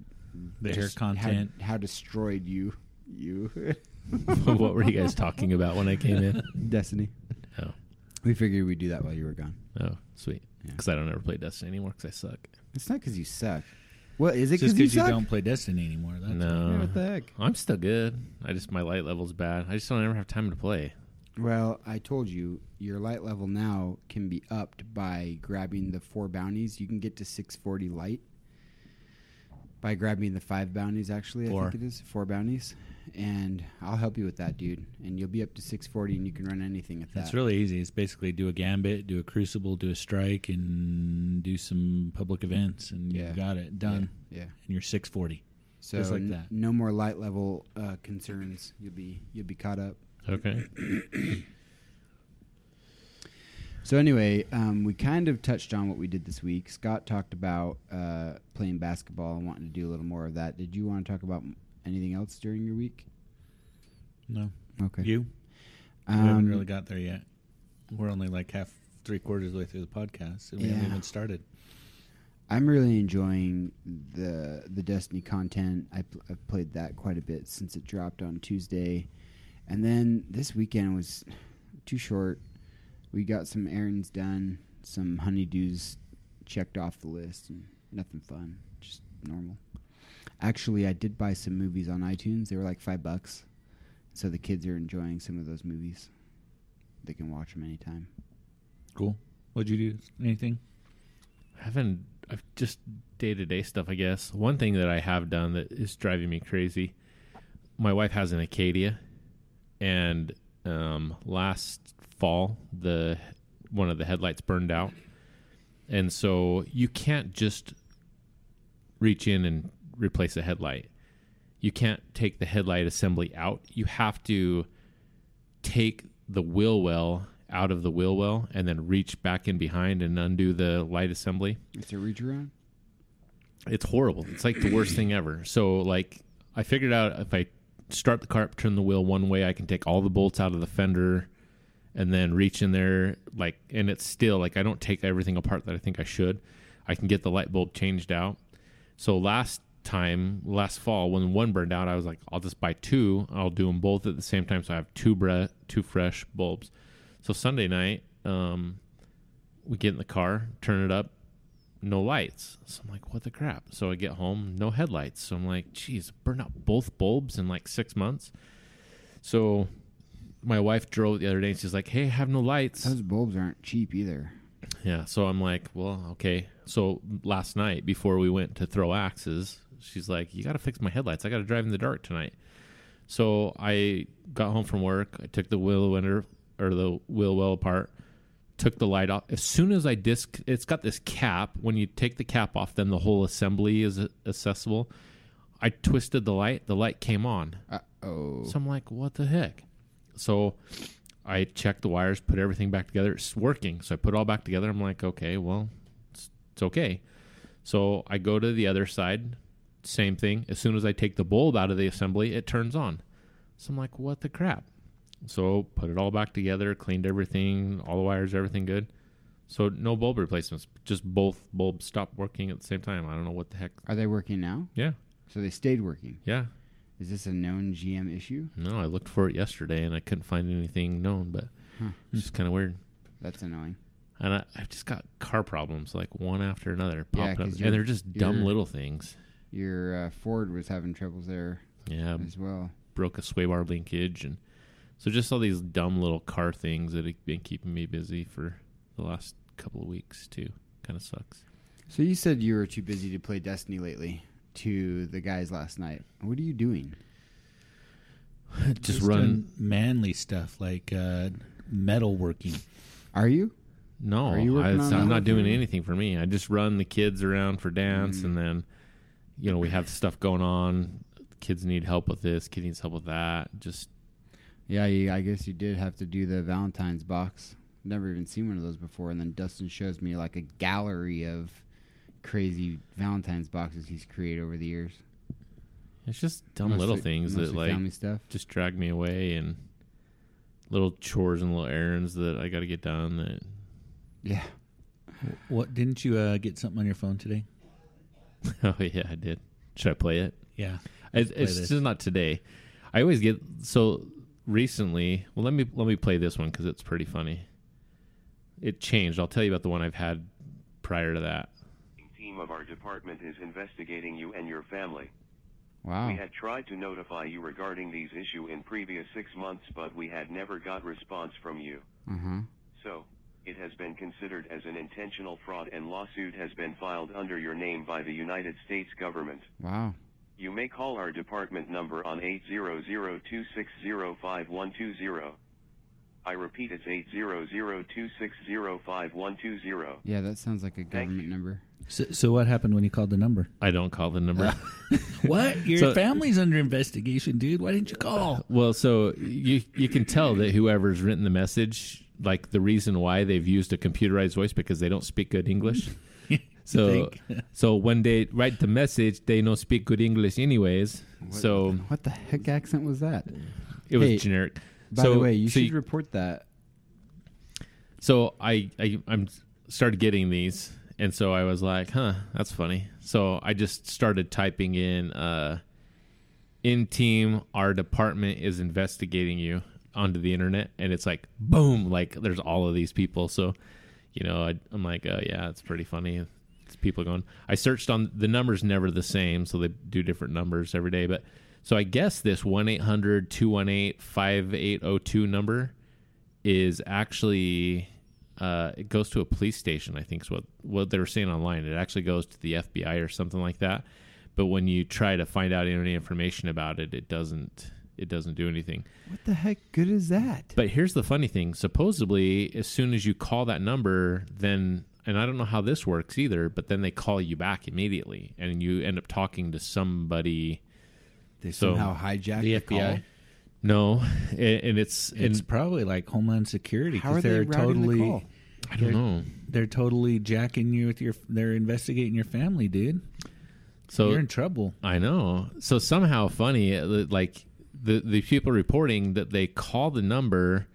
The hair content. how, how destroyed you you what were you guys talking about when I came in? Destiny. Oh, We figured we'd do that while you were gone. oh, sweet. Yeah. Because I don't ever play Destiny anymore because I suck. It's not because you suck. What is it Just because you, you, don't play Destiny anymore. That's no, Yeah, what the heck? I'm still good. I just my light level's bad. I just don't ever have time to play. Well, I told you your light level now can be upped by grabbing the four bounties. You can get to 640 light by grabbing the five bounties. Actually, I Four. think it is four bounties, and I'll help you with that, dude. And you'll be up to 640, and you can run anything at that. It's really easy. It's basically do a gambit, do a crucible, do a strike, and do some public events, and Yeah. you got it done. Yeah. And you're six forty. So Just like n- that. no more light level uh, concerns. You'll be you'll be caught up. Okay. So anyway, um, we kind of touched on what we did this week. Scott talked about uh, playing basketball and wanting to do a little more of that. Did you want to talk about anything else during your week? No, Okay. you. we Um, haven't really got there yet. We're only like half, three quarters of the way through the podcast, and we haven't even started. I'm really enjoying the the Destiny content. I pl- I've played that quite a bit since it dropped on Tuesday, and then this weekend was too short. We got some errands done, some honeydews checked off the list, and nothing fun, just normal. Actually, I did buy some movies on iTunes. They were like five bucks, so the kids are enjoying some of those movies. They can watch them anytime. Cool. What'd you do? Anything? I haven't. I've just day to day stuff. I guess one thing that I have done that is driving me crazy. My wife has an Acadia, and um, last fall the one of the headlights burned out, and so you can't just reach in and replace a headlight. You can't take the headlight assembly out. You have to take the wheel well out of the wheel well and then reach back in behind and undo the light assembly. It's a reach around. It's horrible. It's like the worst thing ever. So like I figured out if I start the car turn the wheel one way, I can take all the bolts out of the fender and then reach in there like and it's still like I don't take everything apart that I think I should. I can get the light bulb changed out. So last time, last fall, when one burned out, I was like, I'll just buy two. I'll do them both at the same time, so I have two bre- two fresh bulbs. So Sunday night, um, we get in the car, turn it up, no lights. So I'm like, what the crap? So I get home, no headlights. So I'm like, geez, burn out both bulbs in like six months. So my wife drove the other day and she's like, hey, I have no lights. Those bulbs aren't cheap either. Yeah. So I'm like, well, okay. So last night before we went to throw axes, she's like, you got to fix my headlights. I got to drive in the dark tonight. So I got home from work. I took the wheel winner or the wheel well apart, took the light off. As soon as I disc, it's got this cap. When you take the cap off, then the whole assembly is accessible. I twisted the light. The light came on. Uh oh. So I'm like, what the heck? So I checked the wires, put everything back together. It's working. So I put it all back together. I'm like, okay, well, it's, it's okay. So I go to the other side. Same thing. As soon as I take the bulb out of the assembly, it turns on. So I'm like, what the crap? So put it all back together, cleaned everything, all the wires, everything good. So no bulb replacements, just both bulbs stopped working at the same time. I don't know what the heck. Are they working now? Yeah, So they stayed working. yeah. Is this a known GM issue? No, I looked for it yesterday and I couldn't find anything known, but Huh. it's just kind of weird. That's annoying. And I, I've just got car problems like one after another Yeah, up, and they're just dumb little things. Your uh, Ford was having troubles there Yeah, as well. broke a sway bar linkage, and so just all these dumb little car things that have been keeping me busy for the last couple of weeks too. Kind of sucks. So you said you were too busy to play Destiny lately. To the guys last night. What are you doing? just run. manly stuff like uh, metal working. Are you? No, Are you I, I'm not doing anything for me. I just run the kids around for dance, Mm. and then you know we have stuff going on. Kids need help with this. Kid needs help with that. Just Yeah, you, I guess you did have to do the Valentine's box. Never even seen one of those before. And then Dustin shows me like a gallery of crazy Valentine's boxes he's created over the years. it's just dumb little things that like family stuff. just drag me away and little chores and little errands that I got to get done. That Yeah. What didn't you uh, get something on your phone today? oh yeah, I did. Should I play it? Yeah. It's, play it's this. just not today. I always get so recently. Well, let me let me play this one because it's pretty funny. It changed. I'll tell you about the one I've had prior to that. team of our department is investigating you and your family. Wow. We had tried to notify you regarding these issue in previous six months, but we had never got response from you. Mm-hmm. So, it has been considered as an intentional fraud and lawsuit has been filed under your name by the United States government. Wow. You may call our department number on 800-260-5120. I repeat, it's 800-260-5120. Yeah, that sounds like a government number. So, so what happened when you called the number? I don't call the number. What? Your So- family's under investigation, dude. Why didn't you call? Uh, well, so you you can tell that whoever's written the message, like the reason why they've used a computerized voice because they don't speak good English. So so when they write the message, they don't speak good English anyways. What, So what the heck accent was that? it was Hey, generic. By so, the way, you so should report that. so I, I I'm started getting these, and so I was like, huh, that's funny. So I just started typing in, uh, in team, our department is investigating you onto the internet, and it's like boom, like there's all of these people. So, you know, I, I'm like, oh yeah, it's pretty funny. People going. I searched on the numbers, never the same, so they do different numbers every day. But so I guess this one 800 218 5802 number is actually uh, it goes to a police station. I think is what what they were saying online. It actually goes to the FBI or something like that. But when you try to find out any information about it, it doesn't it doesn't do anything. What the heck good is that? But here's the funny thing: supposedly, as soon as you call that number, then and I don't know how this works either, but then they call you back immediately, and you end up talking to somebody. They So- somehow hijack The the, FBI? call. No, and, and it's It's and probably like Homeland Security How are because they they're routing the totally call? I don't know. they're totally jacking you with your. They're investigating your family, dude. So You're in trouble. I know. So somehow funny, uh, like the the people reporting that they call the number,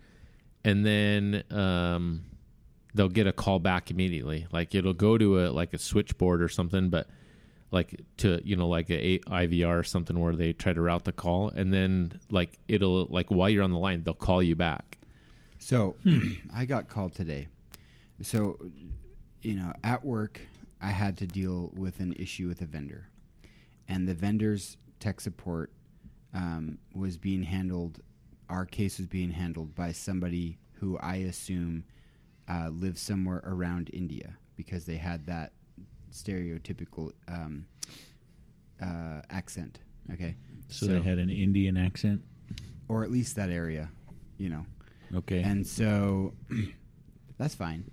and then um, they'll get a call back immediately. Like it'll go to a like a switchboard or something, but like to you know like a IVR or something where they try to route the call, and then like it'll like while you're on the line, they'll call you back. So I got called today. So, you know, at work, I had to deal with an issue with a vendor, and the vendor's tech support um, was being handled. Our case was being handled by somebody who I assume uh, lives somewhere around India because they had that stereotypical um, uh, accent. Okay, So, they had an Indian accent. or at least that area, you know. Okay. And so that's fine.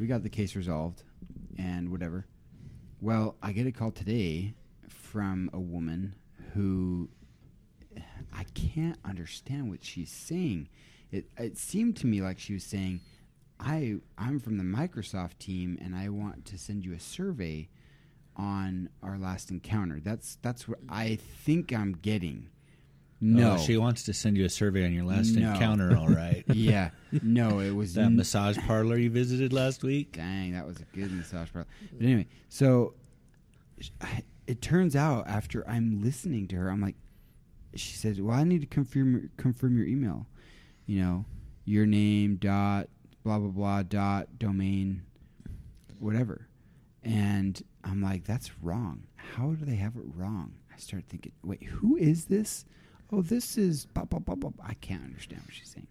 We got the case resolved and whatever. Well, I get a call today from a woman who I can't understand what she's saying. It it seemed to me like she was saying, "I I'm from the Microsoft team and I want to send you a survey on our last encounter." That's that's what I think I'm getting. Oh, no. Oh, she wants to send you a survey on your last No. encounter. All right. yeah. No, it was that n- massage parlor you visited last week. Dang, that was a good massage parlor. But anyway, so I- it turns out after I'm listening to her, I'm like, she says, "Well, I need to confirm confirm your email. You know, your name dot blah blah blah dot domain, whatever." And I'm like, "That's wrong. How do they have it wrong?" I start thinking, "Wait, who is this? Oh, this is blah, blah, blah, blah. I can't understand what she's saying."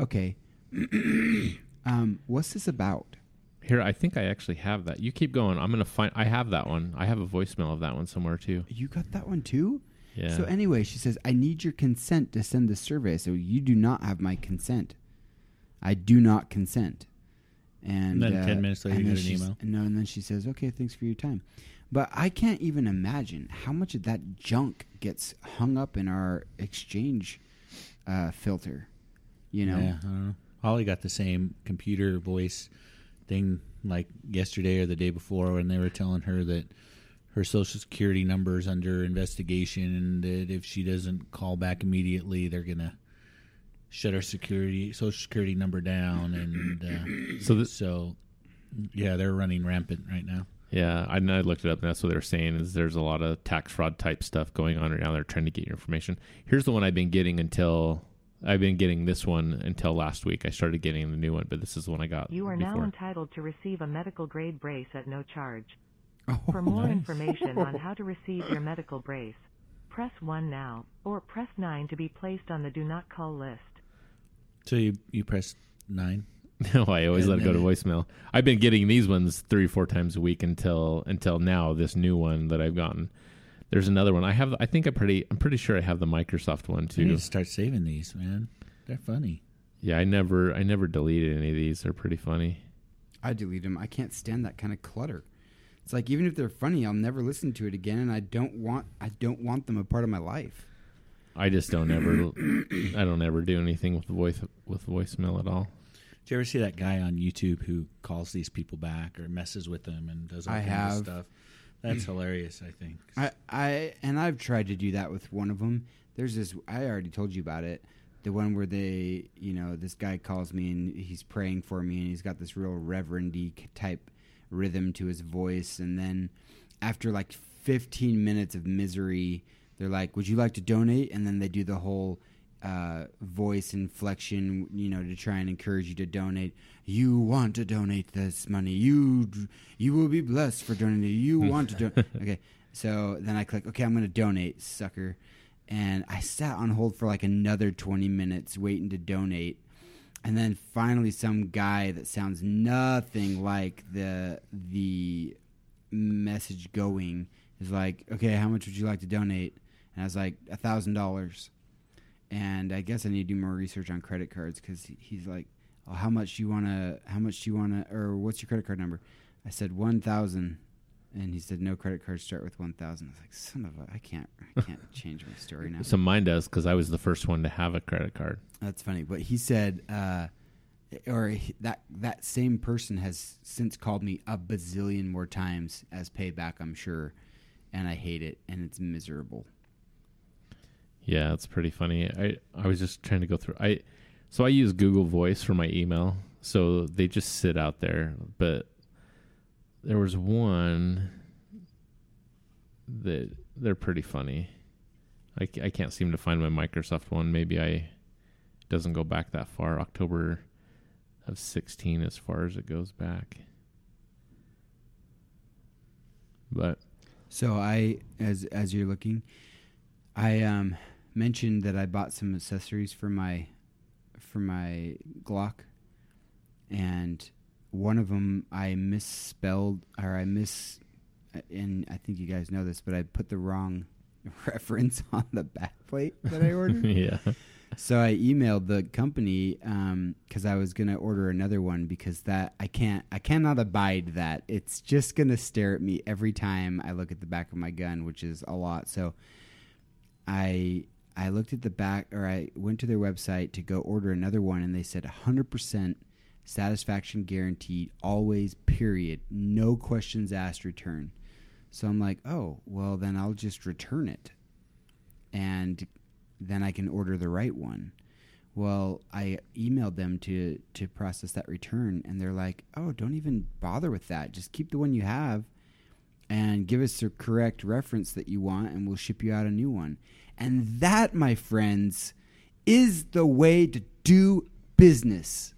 Okay, um, what's this about? Here, I think I actually have that. You keep going. I'm gonna find. I have that one. I have a voicemail of that one somewhere too. You got that one too? Yeah. So anyway, she says, I need your consent to send the survey. So you do not have my consent. I do not consent. And, And then uh, 10 minutes later you get an email? No, and then she says, okay, thanks for your time. But I can't even imagine how much of that junk gets hung up in our exchange uh, filter. You know? Yeah, I don't know. Holly got the same computer voice thing like yesterday or the day before when they were telling her that her social security number is under investigation and that if she doesn't call back immediately, they're gonna shut our security social security number down and uh, So this, so yeah, they're running rampant right now. Yeah, I, I looked it up, and that's what they're saying. Is there's a lot of tax fraud type stuff going on right now. They're trying to get your information. Here's the one I've been getting until I've been getting this one until last week. I started getting the new one, but this is the one I got. You are before. now entitled to receive a medical grade brace at no charge. Oh, For more nice. information on how to receive your medical brace, press 1 now, or press 9 to be placed on the do not call list. So you you press nine. no, oh, I always let it go to voicemail. I've been getting these ones three, four times a week until until now. This new one that I've gotten. There's another one. I have. I think I'm pretty. I'm pretty sure I have the Microsoft one too. You need to start saving these, man. They're funny. Yeah, I never. I never deleted any of these. They're pretty funny. I delete them. I can't stand that kind of clutter. It's like even if they're funny, I'll never listen to it again, and I don't want I don't want them a part of my life. I just don't ever. I don't ever do anything with voice with voicemail at all. Did you ever see that guy on YouTube who calls these people back or messes with them and does all I kinds have. of stuff? That's hilarious. I think. I, I and I've tried to do that with one of them. There's this. I already told you about it. The one where they, you know, this guy calls me and he's praying for me, and he's got this real reverendy type rhythm to his voice, and then after like 15 minutes of misery, they're like, "Would you like to donate?" And then they do the whole uh, voice inflection, you know, to try and encourage you to donate. You want to donate this money. You you will be blessed for donating. You want to donate. okay, so then I click. Okay, I'm going to donate, sucker. And I sat on hold for like another 20 minutes waiting to donate. and then finally some guy that sounds nothing like the the message going is like, okay, how much would you like to donate? And I was like, a thousand dollars. And I guess I need to do more research on credit cards because he's like, oh, how much do you want to? How much do you want to? Or what's your credit card number? I said one thousand, and he said no credit cards start with one thousand. I was like, son of a, I can't, I can't change my story now. So mine does because I was the first one to have a credit card. That's funny, but he said, uh, or he- that that same person has since called me a bazillion more times as payback. I'm sure, and I hate it, and it's miserable. Yeah, it's pretty funny. I I was just trying to go through. I so I use Google Voice for my email, so they just sit out there. But there was one that they're pretty funny. I, I can't seem to find my Microsoft one. Maybe I doesn't go back that far. October of sixteen, as far as it goes back. But So I, as as you're looking, I um mentioned that I bought some accessories for my for my Glock, and one of them I misspelled or I miss, and I think you guys know this, but I put the wrong reference on the backplate that I ordered. yeah, So I emailed the company um, because I was gonna order another one because that I can't I cannot abide that it's just gonna stare at me every time I look at the back of my gun, which is a lot. So I I looked at the back or I went to their website to go order another one, and they said 100% satisfaction guaranteed, always period, no questions asked, return. So I'm like, oh well, then I'll just return it and then I can order the right one. Well, I emailed them to to process that return, and they're like, "Oh, don't even bother with that. Just keep the one you have, and give us the correct reference that you want, and we'll ship you out a new one." And that, my friends, is the way to do business.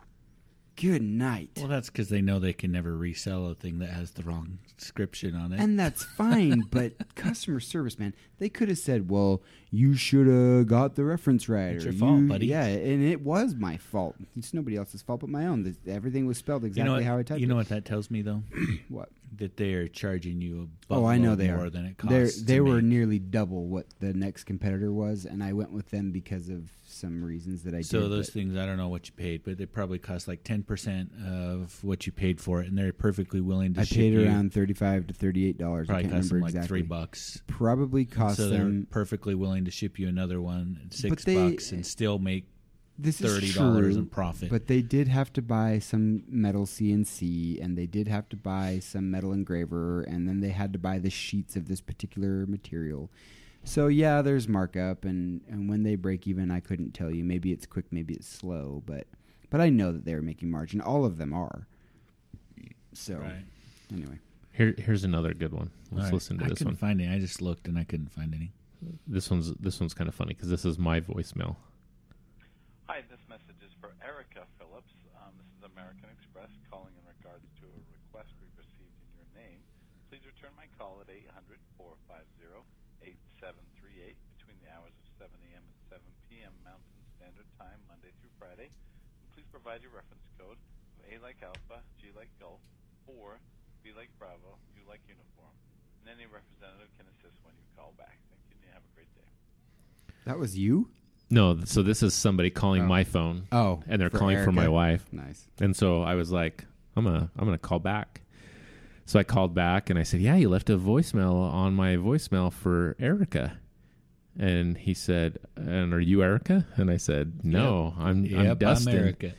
Good night. Well, that's because they know they can never resell a thing that has the wrong description on it. And that's fine, but customer service, man, they could have said, "Well, you should have got the reference right." It's your fault, you- buddy. Yeah, and it was my fault. It's nobody else's fault but my own. Everything was spelled you exactly know what, how I typed You know it. what that tells me though? What? that they are charging you a Oh, I know they more are. than it They're, costs. they to were make. nearly double what the next competitor was, and I went with them because of some reasons that I So did. those but- things, I don't know what you paid, but they probably cost like ten percent of what you paid for it, and they're perfectly willing to. I ship paid you, around thirty-five to thirty-eight dollars. I Probably can't cost them remember like exactly. three bucks. Probably cost so they're them. perfectly willing to ship you another one at six they- bucks and still make This is thirty dollars true. in profit. But they did have to buy some metal CNC, and they did have to buy some metal engraver, and then they had to buy the sheets of this particular material. So yeah, there's markup, and and when they break even, I couldn't tell you. Maybe it's quick, maybe it's slow, but but I know that they're making margin. All of them are. So right. anyway, here here's another good one. Let's right. listen to I this couldn't one. find any. I just looked and I couldn't find any. This one's this one's kind of funny because this is my voicemail. Hi, this message is for Erica Phillips. Um, this is American Express calling in regards to a request we received in your name. Please return my call at 800 450 8738 between the hours of 7 a.m. and 7 p.m. Mountain Standard Time, Monday through Friday. And please provide your reference code of A like Alpha, G like Golf, or B like Bravo, U like Uniform. And any representative can assist when you call back. Thank you, and have a great day. that was you. No, th- so this is somebody calling Oh. my phone, Oh, and they're for calling for my Erica. wife. Nice. And so I was like, I'm gonna I'm gonna call back. So I called back and I said, Yeah, you left a voicemail on my voicemail for Erica. And he said, And are you Erica? And I said, No, I'm I'm Yep, Dustin. America.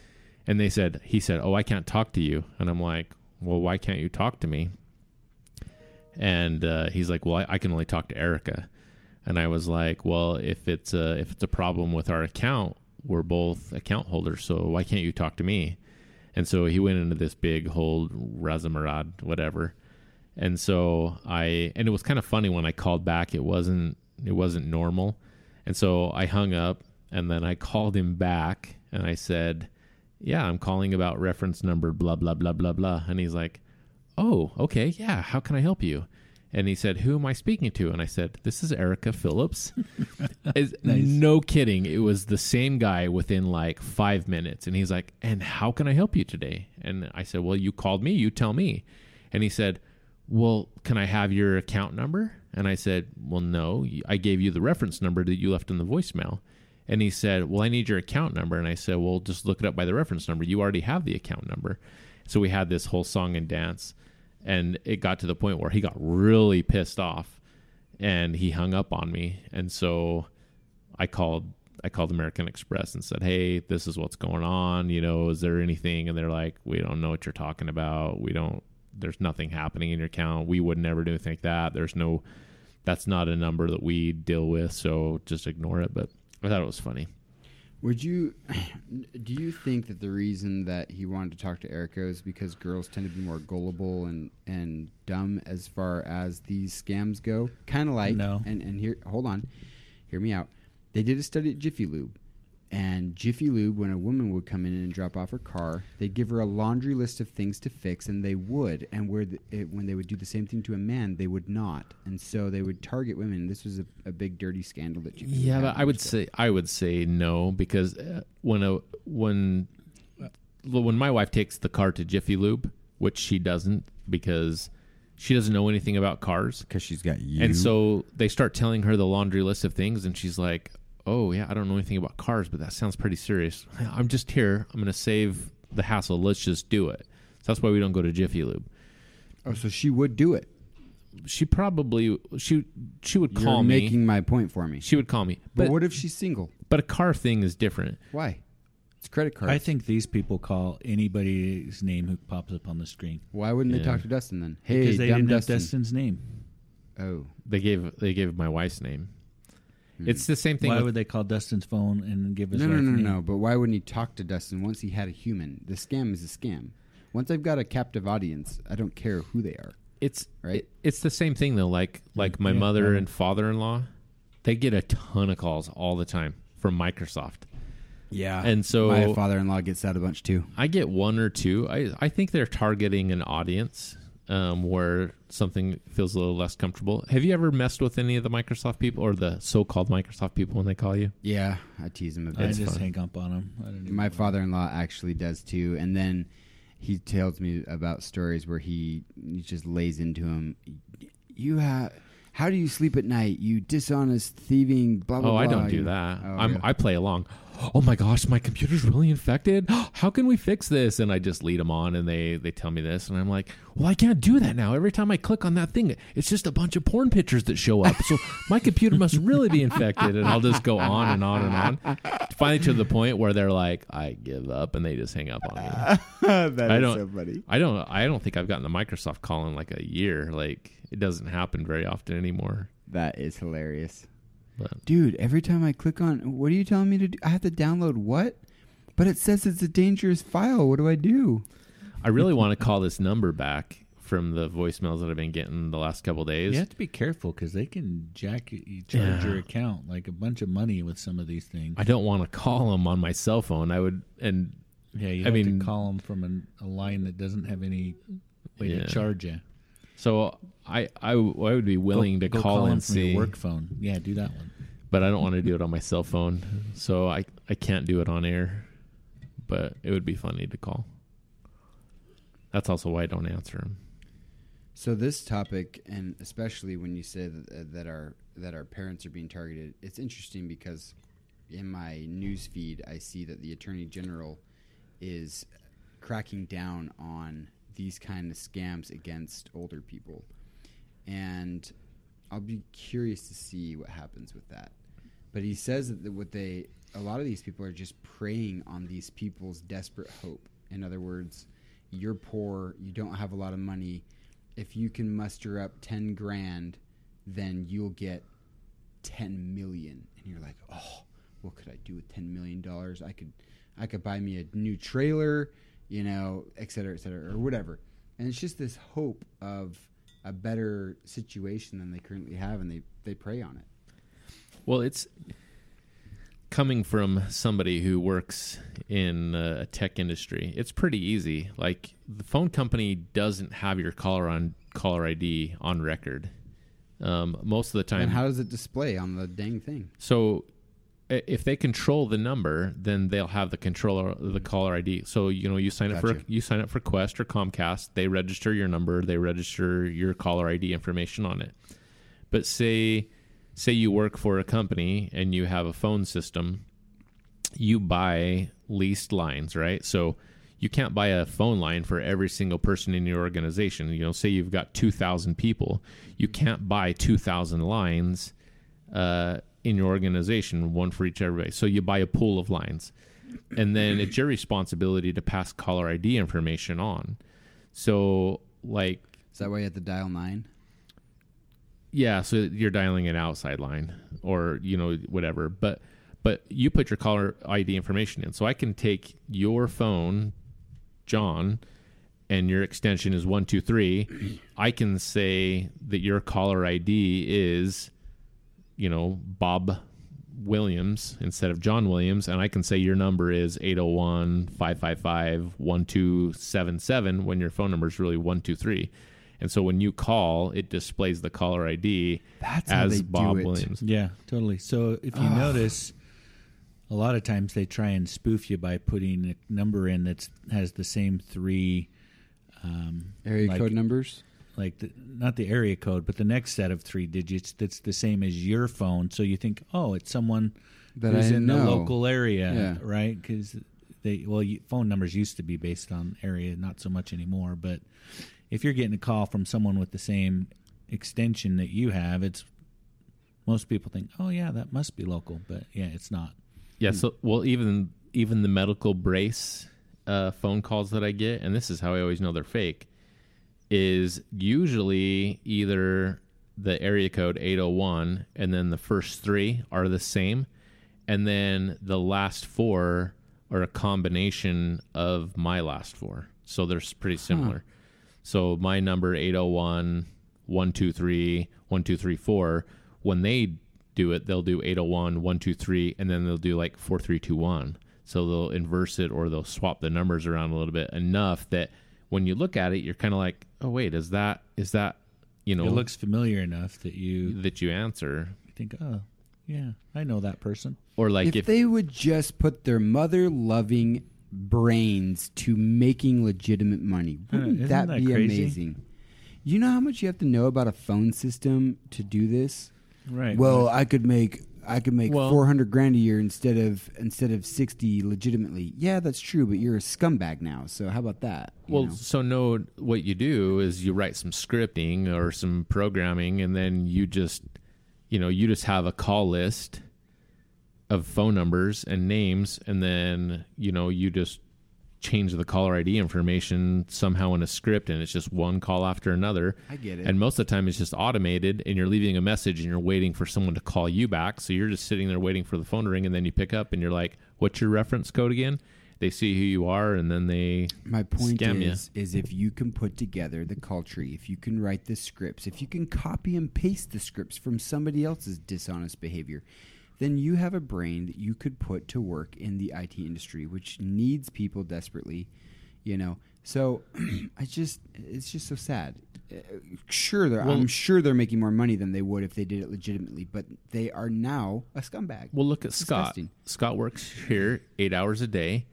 And they said, he said, "Oh, I can't talk to you." And I'm like, "Well, why can't you talk to me?" And uh, he's like, "Well, I, I can only talk to Erica." And I was like, "Well, if it's a if it's a problem with our account, we're both account holders, so why can't you talk to me?" And so he went into this big whole razamarad, whatever. And so I and it was kind of funny when I called back. It wasn't it wasn't normal, and so I hung up and then I called him back and I said, "Yeah, I'm calling about reference number blah blah blah blah blah." And he's like, "Oh, okay, yeah. How can I help you?" And he said, "Who am I speaking to?" And I said, "This is Erica Phillips." Nice. No kidding. It was the same guy within like five minutes. And he's like, "And how can I help you today?" And I said, "Well, you called me. You tell me." And he said, "Well, can I have your account number?" And I said, "Well, no. I gave you the reference number that you left in the voicemail." And he said, "Well, I need your account number." And I said, "Well, just look it up by the reference number. You already have the account number." So we had this whole song and dance, and it got to the point where he got really pissed off, and he hung up on me. And so I called I called American Express and said, "Hey, this is what's going on. You know, is there anything?" And they're like, "We don't know what you're talking about. We don't. There's nothing happening in your account. We would never do anything like that. There's no. That's not a number that we deal with. So just ignore it." But I thought it was funny. Would you? Do you think that the reason that he wanted to talk to Erica is because girls tend to be more gullible and and dumb as far as these scams go? Kind of like No. And and here, hold on, hear me out. They did a study at Jiffy Lube, and Jiffy Lube, when a woman would come in and drop off her car, they'd give her a laundry list of things to fix, and they would. And where the, it, when they would do the same thing to a man, they would not. And so they would target women. This was a, a big dirty scandal that Jiffy Lube Yeah, but I would stuff. say I would say no because uh, when a when when my wife takes the car to Jiffy Lube, which she doesn't because she doesn't know anything about cars, because she's got you. and so they start telling her the laundry list of things, and she's like, "Oh yeah, I don't know anything about cars, but that sounds pretty serious. I'm just here. I'm going to save the hassle. Let's just do it." So that's why we don't go to Jiffy Lube. oh, so she would do it. She probably she she would You're call me. making my point for me. she would call me, But, but what if she's single? but a car thing is different. Why? It's credit card. I think these people call anybody's name who pops up on the screen Why wouldn't they talk to Dustin then? Hey, because they dumb didn't Dustin. have Dustin's name. Oh, They gave they gave my wife's name. Hmm. It's the same thing. Why with- would they call Dustin's phone and give his no, no, no, no, name? no. But why wouldn't he talk to Dustin once he had a human? The scam is a scam. Once I've got a captive audience, I don't care who they are. it's Right. it- it's the same thing though. Like like my Yeah, mother right. and father in law, they get a ton of calls all the time from Microsoft, Yeah. and so my father-in-law gets that a bunch too. I get one or two. I I think they're targeting an audience um, where something feels a little less comfortable. Have you ever messed with any of the Microsoft people or the so-called Microsoft people when they call you? Yeah, I tease them a I bit. I just fun. hang up on them. I My father-in-law actually does too, and then he tells me about stories where he, he just lays into him. You have. How do you sleep at night? You dishonest, thieving, blah blah. Oh, I don't do You- that. Oh, I'm, yeah. I play along. Oh my gosh, my computer's really infected. How can we fix this? And I just lead them on, and they they tell me this, and I'm like, well, I can't do that now. Every time I click on that thing, it's just a bunch of porn pictures that show up. So my computer must really be infected, and I'll just go on and on and on. Finally, to the point where they're like, I give up, and they just hang up on me. that I don't- so funny. I don't. I don't think I've gotten the Microsoft call in like a year. Like it doesn't happen very often anymore. That is hilarious. But Dude, every time I click on, what are you telling me to do? I have to download what? But it says it's a dangerous file. What do I do? I really want to call this number back from the voicemails that I've been getting the last couple days. You have to be careful because they can jack you, charge Yeah. your account like a bunch of money with some of these things. I don't want to call them on my cell phone. I would, and yeah, you I have mean- to call them from an, a line that doesn't have any way Yeah. to charge you. So I, I, w- I would be willing go, to go call, call 'em and from see, your work phone. Yeah, do that one. but I don't want to do it on my cell phone. So I, I can't do it on air. But it would be funny to call. That's also why I don't answer them. So this topic, and especially when you say that, uh, that our that our parents are being targeted, it's interesting because in my news feed I see that the attorney general is cracking down on these kind of scams against older people, and I'll be curious to see what happens with that. But he says that what they a lot of these people are just preying on these people's desperate hope. In other words, you're poor, you don't have a lot of money. If you can muster up 10 grand, then you'll get 10 million. And you're like, "Oh, what could I do with 10 million dollars? I could I could buy me a new trailer, you know, et cetera, et cetera, or whatever." And it's just this hope of a better situation than they currently have and they they prey on it. Well, it's coming from somebody who works in uh, a tech industry, it's pretty easy. Like the phone company doesn't have your caller on caller ID on record. Um, most of the time, And how does it display on the dang thing? so if they control the number, then they'll have the controller the caller ID. So you know you sign up for you sign up for Qwest or Comcast, they register your number, they register your caller ID information on it. But say say you work for a company and you have a phone system, you buy leased lines, right? So you can't buy a phone line for every single person in your organization. You know, say you've got 2,000 people, you can't buy 2,000 lines uh, in your organization, one for each everybody. So you buy a pool of lines, and then it's your responsibility to pass caller ID information on. So, like, Is that why you have to dial nine? yeah, so you're dialing an outside line or you know whatever, but but you put your caller ID information in. So I can take your phone, Jon, and your extension is 123. I can say that your caller ID is you know Bob Williams instead of John Williams and I can say your number is 801-555-1277 when your phone number is really 123. And so when you call, it displays the caller ID That's how as they do Bob it. Williams. Yeah, totally. So if you notice, a lot of times they try and spoof you by putting a number in that has the same three, um, Area like- code numbers? Like the, not the area code, but the next set of three digits that's the same as your phone. So you think, oh, it's someone That who's I in know. the local area, Yeah. right? Because they well, you, phone numbers used to be based on area, not so much anymore. But if you're getting a call from someone with the same extension that you have, it's most people think, oh yeah, that must be local, but yeah, it's not. Yeah, so well even even the medical brace uh, phone calls that I get, and this is how I always know they're fake, is usually either the area code 801 and then the first three are the same, and then the last four are a combination of my last four. So they're pretty similar. So my number 801 123 1234 when they do it they'll do 801 123 and then they'll do like 4321 so they'll inverse it or they'll swap the numbers around a little bit enough that when you look at it you're kind of like oh wait is that is that you know It looks familiar enough that you that you answer think, oh yeah, I know that person. or like if, if, they would just put their mother loving brains to making legitimate money, wouldn't isn't that, that be crazy? amazing? You know how much you have to know about a phone system to do this? Right. Well, I could make I could make Well- four hundred grand a year instead of instead of sixty legitimately. Yeah, that's true, but you're a scumbag now. So how about that? well know? so no what you do is you write some scripting or some programming and then you just you know you just have a call list of phone numbers and names and then you know you just change the caller id information somehow in a script and it's just one call after another. I get it. and most of the time it's just automated and you're leaving a message and you're waiting for someone to call you back. So you're just sitting there waiting for the phone to ring and then you pick up and you're like what's your reference code again? They see who you are and then they My point Scam is, is if you can put together the call tree, if you can write the scripts, if you can copy and paste the scripts from somebody else's dishonest behavior, then you have a brain that you could put to work in the IT industry, which needs people desperately. You know, so I just, it's just so sad. Uh, Sure, they're, Well- I'm sure they're making more money than they would if they did it legitimately, but they are now a scumbag. Well, look at Scott. Disgusting. Scott works here eight hours a day.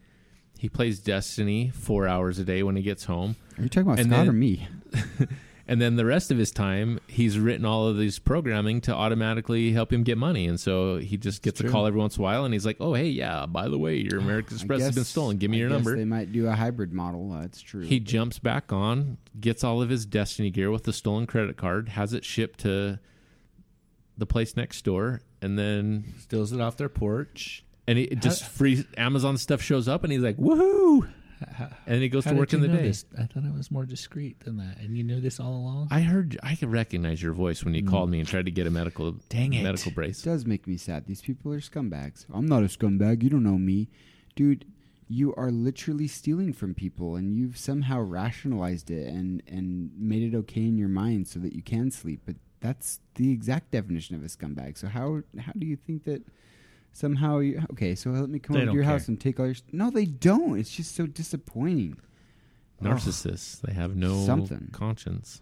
He plays Destiny four hours a day when he gets home, Are you talking about and Scott then- or me? and then the rest of his time he's written all of these programming to automatically help him get money. And so he just gets a call every once in a while, and he's like, "Oh, hey, yeah, by the way, your American Express has been stolen. Give me I your guess number." They might do a hybrid model. That's true. He jumps back on, gets all of his Destiny gear with the stolen credit card, has it shipped to the place next door, and then steals it off their porch. and he just free Amazon stuff shows up, and he's like, "Woohoo!" And he goes How to work in the know day. this? I thought it was more discreet than that, and you knew this all along. I heard I could recognize your voice when you mm. called me and tried to get a medical Dang it. medical It brace. does make me sad. These people are scumbags. I'm not a scumbag. You don't know me. Dude, you are literally stealing from people and you've somehow rationalized it and, and made it okay in your mind so that you can sleep. But that's the exact definition of a scumbag. So how how do you think that Somehow, you, okay, so let me come They over to don't your care. house and take all your. St- no, they don't. It's just so disappointing. Ugh. Narcissists. They have no Something. conscience.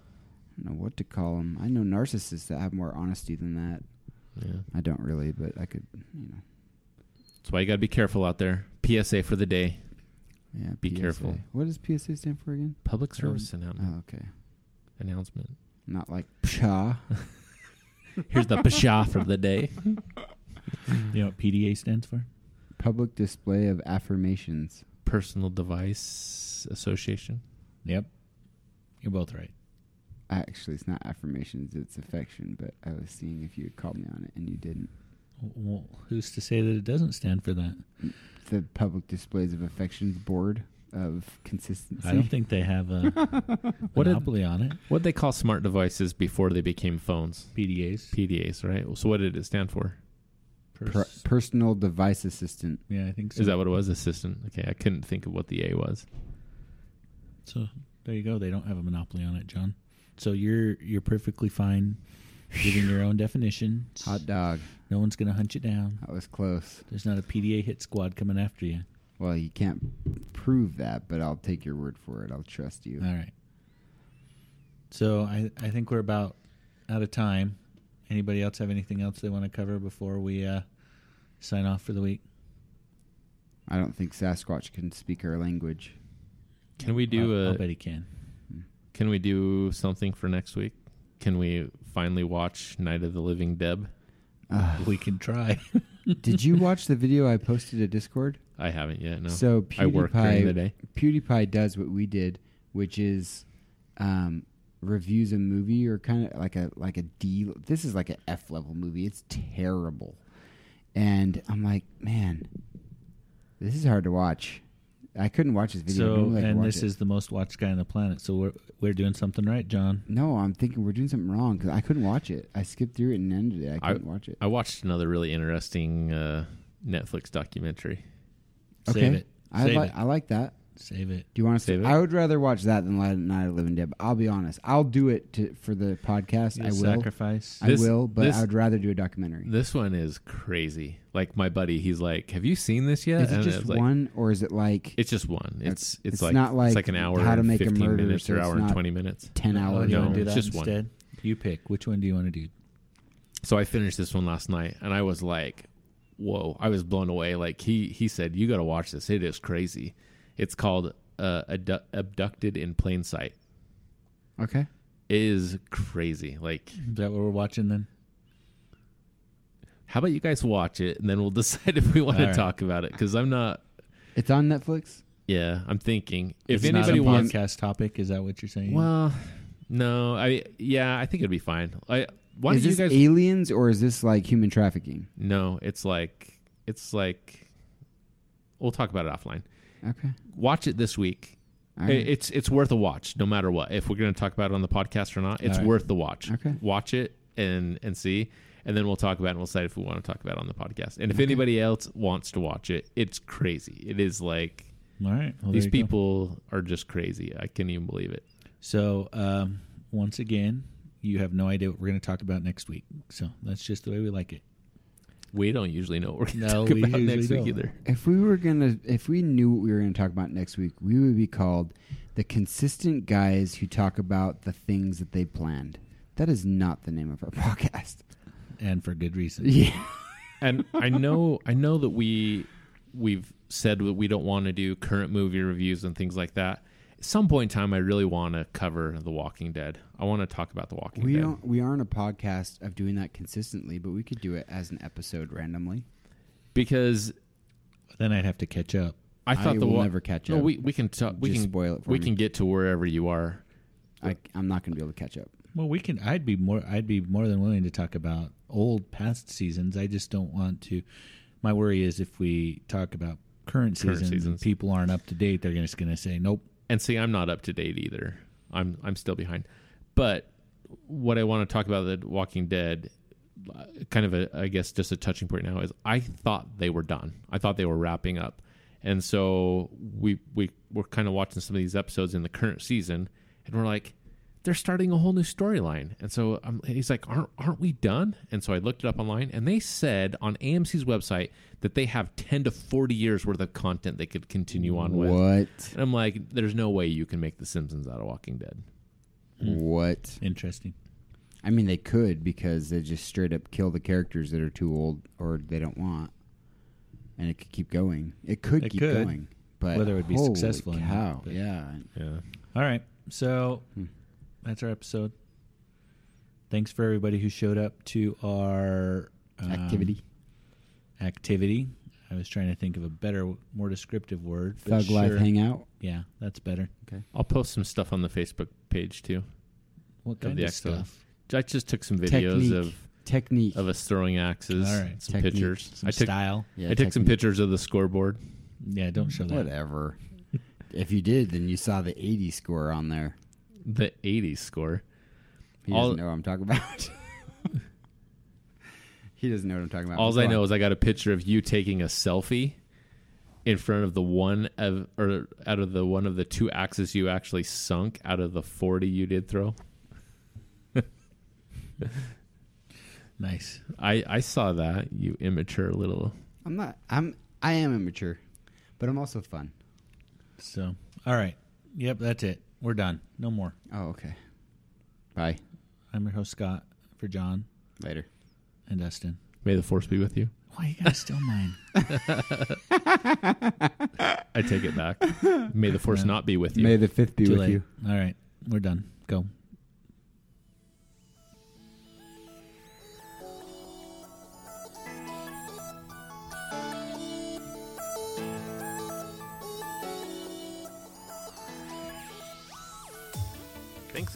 I don't know what to call them. I know narcissists that have more honesty than that. Yeah. I don't really, but I could, you know. That's why you got to be careful out there. PSA for the day. Yeah, Be PSA. careful. What does PSA stand for again? Public um, service announcement. Oh, okay. announcement. Not like pshaw. Here's the pshaw for the day. You know what PDA stands for? Public display of affirmations. Personal Device Association. Yep. You're both right. Actually, it's not affirmations, it's affection, but I was seeing if you had called me on it and you didn't. Well, who's to say that it doesn't stand for that? The Public Displays of Affections Board of Consistency. I don't think they have a What did- monopoly on it. What they call smart devices before they became phones? PDAs. PDAs, right? So what did it stand for? Pers- Per- personal device assistant. yeah, I think so. Is that what it was? Assistant. Okay, I couldn't think of what the A was. So there you go. They don't have a monopoly on it, Jon. So you're you're perfectly fine giving your own definition. Hot dog. No one's gonna hunt you down. That was close. There's not a PDA hit squad coming after you. Well, you can't prove that, but I'll take your word for it. I'll trust you. All right. So I I think we're about out of time. Anybody else have anything else they want to cover before we uh, sign off for the week? I don't think Sasquatch can speak our language. Can we do I'll, a? I'll bet he can. Can we do something for next week? Can we finally watch Night of the Living Dead? Ugh. We can try. Did you watch the video I posted to Discord? I haven't yet. No. So I work during the PewDiePie, day. PewDiePie does what we did, which is um, reviews a movie or kind of like a like a D. This is like a F level movie. It's terrible, and I'm like, man, this is hard to watch. I couldn't watch this video. so Normally I could and this it. is the most watched guy on the planet. So we're we're doing something right, Jon. no. I'm thinking we're doing something wrong because I couldn't watch it. I skipped through it and ended it. I I- couldn't watch it. I watched another really interesting uh, Netflix documentary. Okay. Save it. I Save like it. I like that. Save it. Do you want to Save it? I would rather watch that than Night Night of the Living Dead. I'll be honest. I'll do it to, for the podcast. You I will. sacrifice. I This- will, but this- I would rather do a documentary. This one is crazy. Like my buddy, he's like, "Have you seen this yet?" is it And just was like, one, or is it like It's just one. It's it's, It's like not like it's like an hour, How to and Make a fifteen Murderer, minutes so or it's hour and not twenty minutes. ten hours? you No, want to do it's that just one. instead? You pick. Which one do you want to do? So I finished this one last night, and I was like, "Whoa!" I was blown away. Like he he said, "You got to watch this. It is crazy." It's called uh, Abdu- "Abducted in Plain Sight." Okay. It is crazy. Like, Is that what we're watching then? how about you guys watch it, and then we'll decide if we want All to right. talk about it? Because I'm not. It's on Netflix. Yeah, I'm thinking if It's not anybody a wants. podcast topic, is that what you're saying? Well, no, I yeah, I think it'd be fine. I why is don't you this guys? aliens or is this like human trafficking? no, it's like it's like. We'll talk about it offline. Okay. Watch it this week. Right. It's it's worth a watch, no matter what. If we're going to talk about it on the podcast or not, it's right. worth the watch. Okay. Watch it and and see, and then we'll talk about it. and We'll decide if we want to talk about it on the podcast. And if Okay. anybody else wants to watch it, it's crazy. It is like All right. Well, these you go. people are just crazy. I can't even believe it. So um, once again, you have no idea what we're going to talk about next week. So that's just the way we like it. We don't usually know what we're going to No, talk we about next week don't. either. if we were gonna, if we knew what we were gonna talk about next week, we would be called the consistent guys who talk about the things that they planned. That is not the name of our podcast. And for good reason. Yeah. and I know I know that we we've said that we don't want to do current movie reviews and things like that. At some point in time, I really want to cover The Walking Dead. I want to talk about The Walking We Dead. don't. We aren't a podcast of doing that consistently, but we could do it as an episode randomly. because Then I'd have to catch up. I thought the will Wa- never catch No, up. we we can talk. We Just can spoil it for we me. can get to wherever you are. I, I'm not going to be able to catch up. Well, we can. I'd be more. I'd be more than willing to talk about old past seasons. I just don't want to. My worry is if we talk about current, Current seasons, and seasons. people aren't up to date, they're just going to say, "Nope." And see, I'm not up to date either. I'm I'm still behind. But what I want to talk about the Walking Dead, kind of a I guess just a touching point now is I thought they were done. I thought they were wrapping up, and so we we we're kind of watching some of these episodes in the current season, and we're like, they're starting a whole new storyline. And so he's like, aren't, aren't we done? And so I looked it up online and they said on AMC's website that they have 10 to 40 years worth of content they could continue on with. What? And I'm like, there's no way you can make The Simpsons out of Walking Dead. What? Interesting. I mean, they could because they just straight up kill the characters that are too old or they don't want, and it could keep going. It could It keep could. going, but Whether it would be holy successful or not, cow, but- yeah. Yeah. All right. So Hmm. that's our episode. Thanks for everybody who showed up to our um, Activity, Activity. I was trying to think of a better, more descriptive word. but Thug Life sure. Hangout. Yeah, that's better. Okay. I'll post some stuff on the Facebook page too. What Of kind the of stuff? I just took some videos Technique. of Technique. of us throwing axes. All right. Some Technique. pictures. Some I took style. Yeah, I took some pictures of the scoreboard. Yeah, don't show that. Whatever. if you did, then you saw the 80 score on there. The 80s score. He All- doesn't know what I'm talking about. he doesn't know what I'm talking about. All I know is I got a picture of you taking a selfie in front of the one of or out of the one of the two axes you actually sunk out of the 40 you did throw. Nice. I I saw that, you immature little. I'm not. I'm. I am immature, but I'm also fun. So, all right. Yep, that's it. We're done. No more. Oh, okay. Bye. I'm your host Scott for Jon Later. And Dustin. May the force be with you. Why you gotta steal mine? I take it back. May the force Yeah. not be with you. May the fifth be Too with late. you. All right, we're done. Go.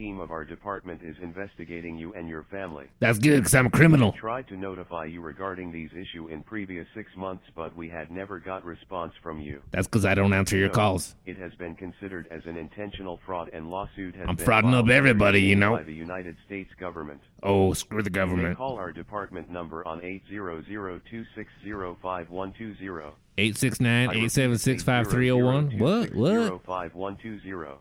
Team of our department is investigating you and your family. That's good because I'm a criminal. We tried to notify you regarding these issue in previous six months, but we had never got response from you. That's because I don't answer your So, calls. It has been considered as an intentional fraud and lawsuit has I'm been frauding up everybody, you know. by the United States government. Oh, screw the government. call our department number on 800-260-5120. 869 876 5301. What? What? 5120.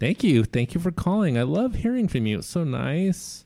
820 53621. Thank you. Thank you for calling. I love hearing from you. It's so nice.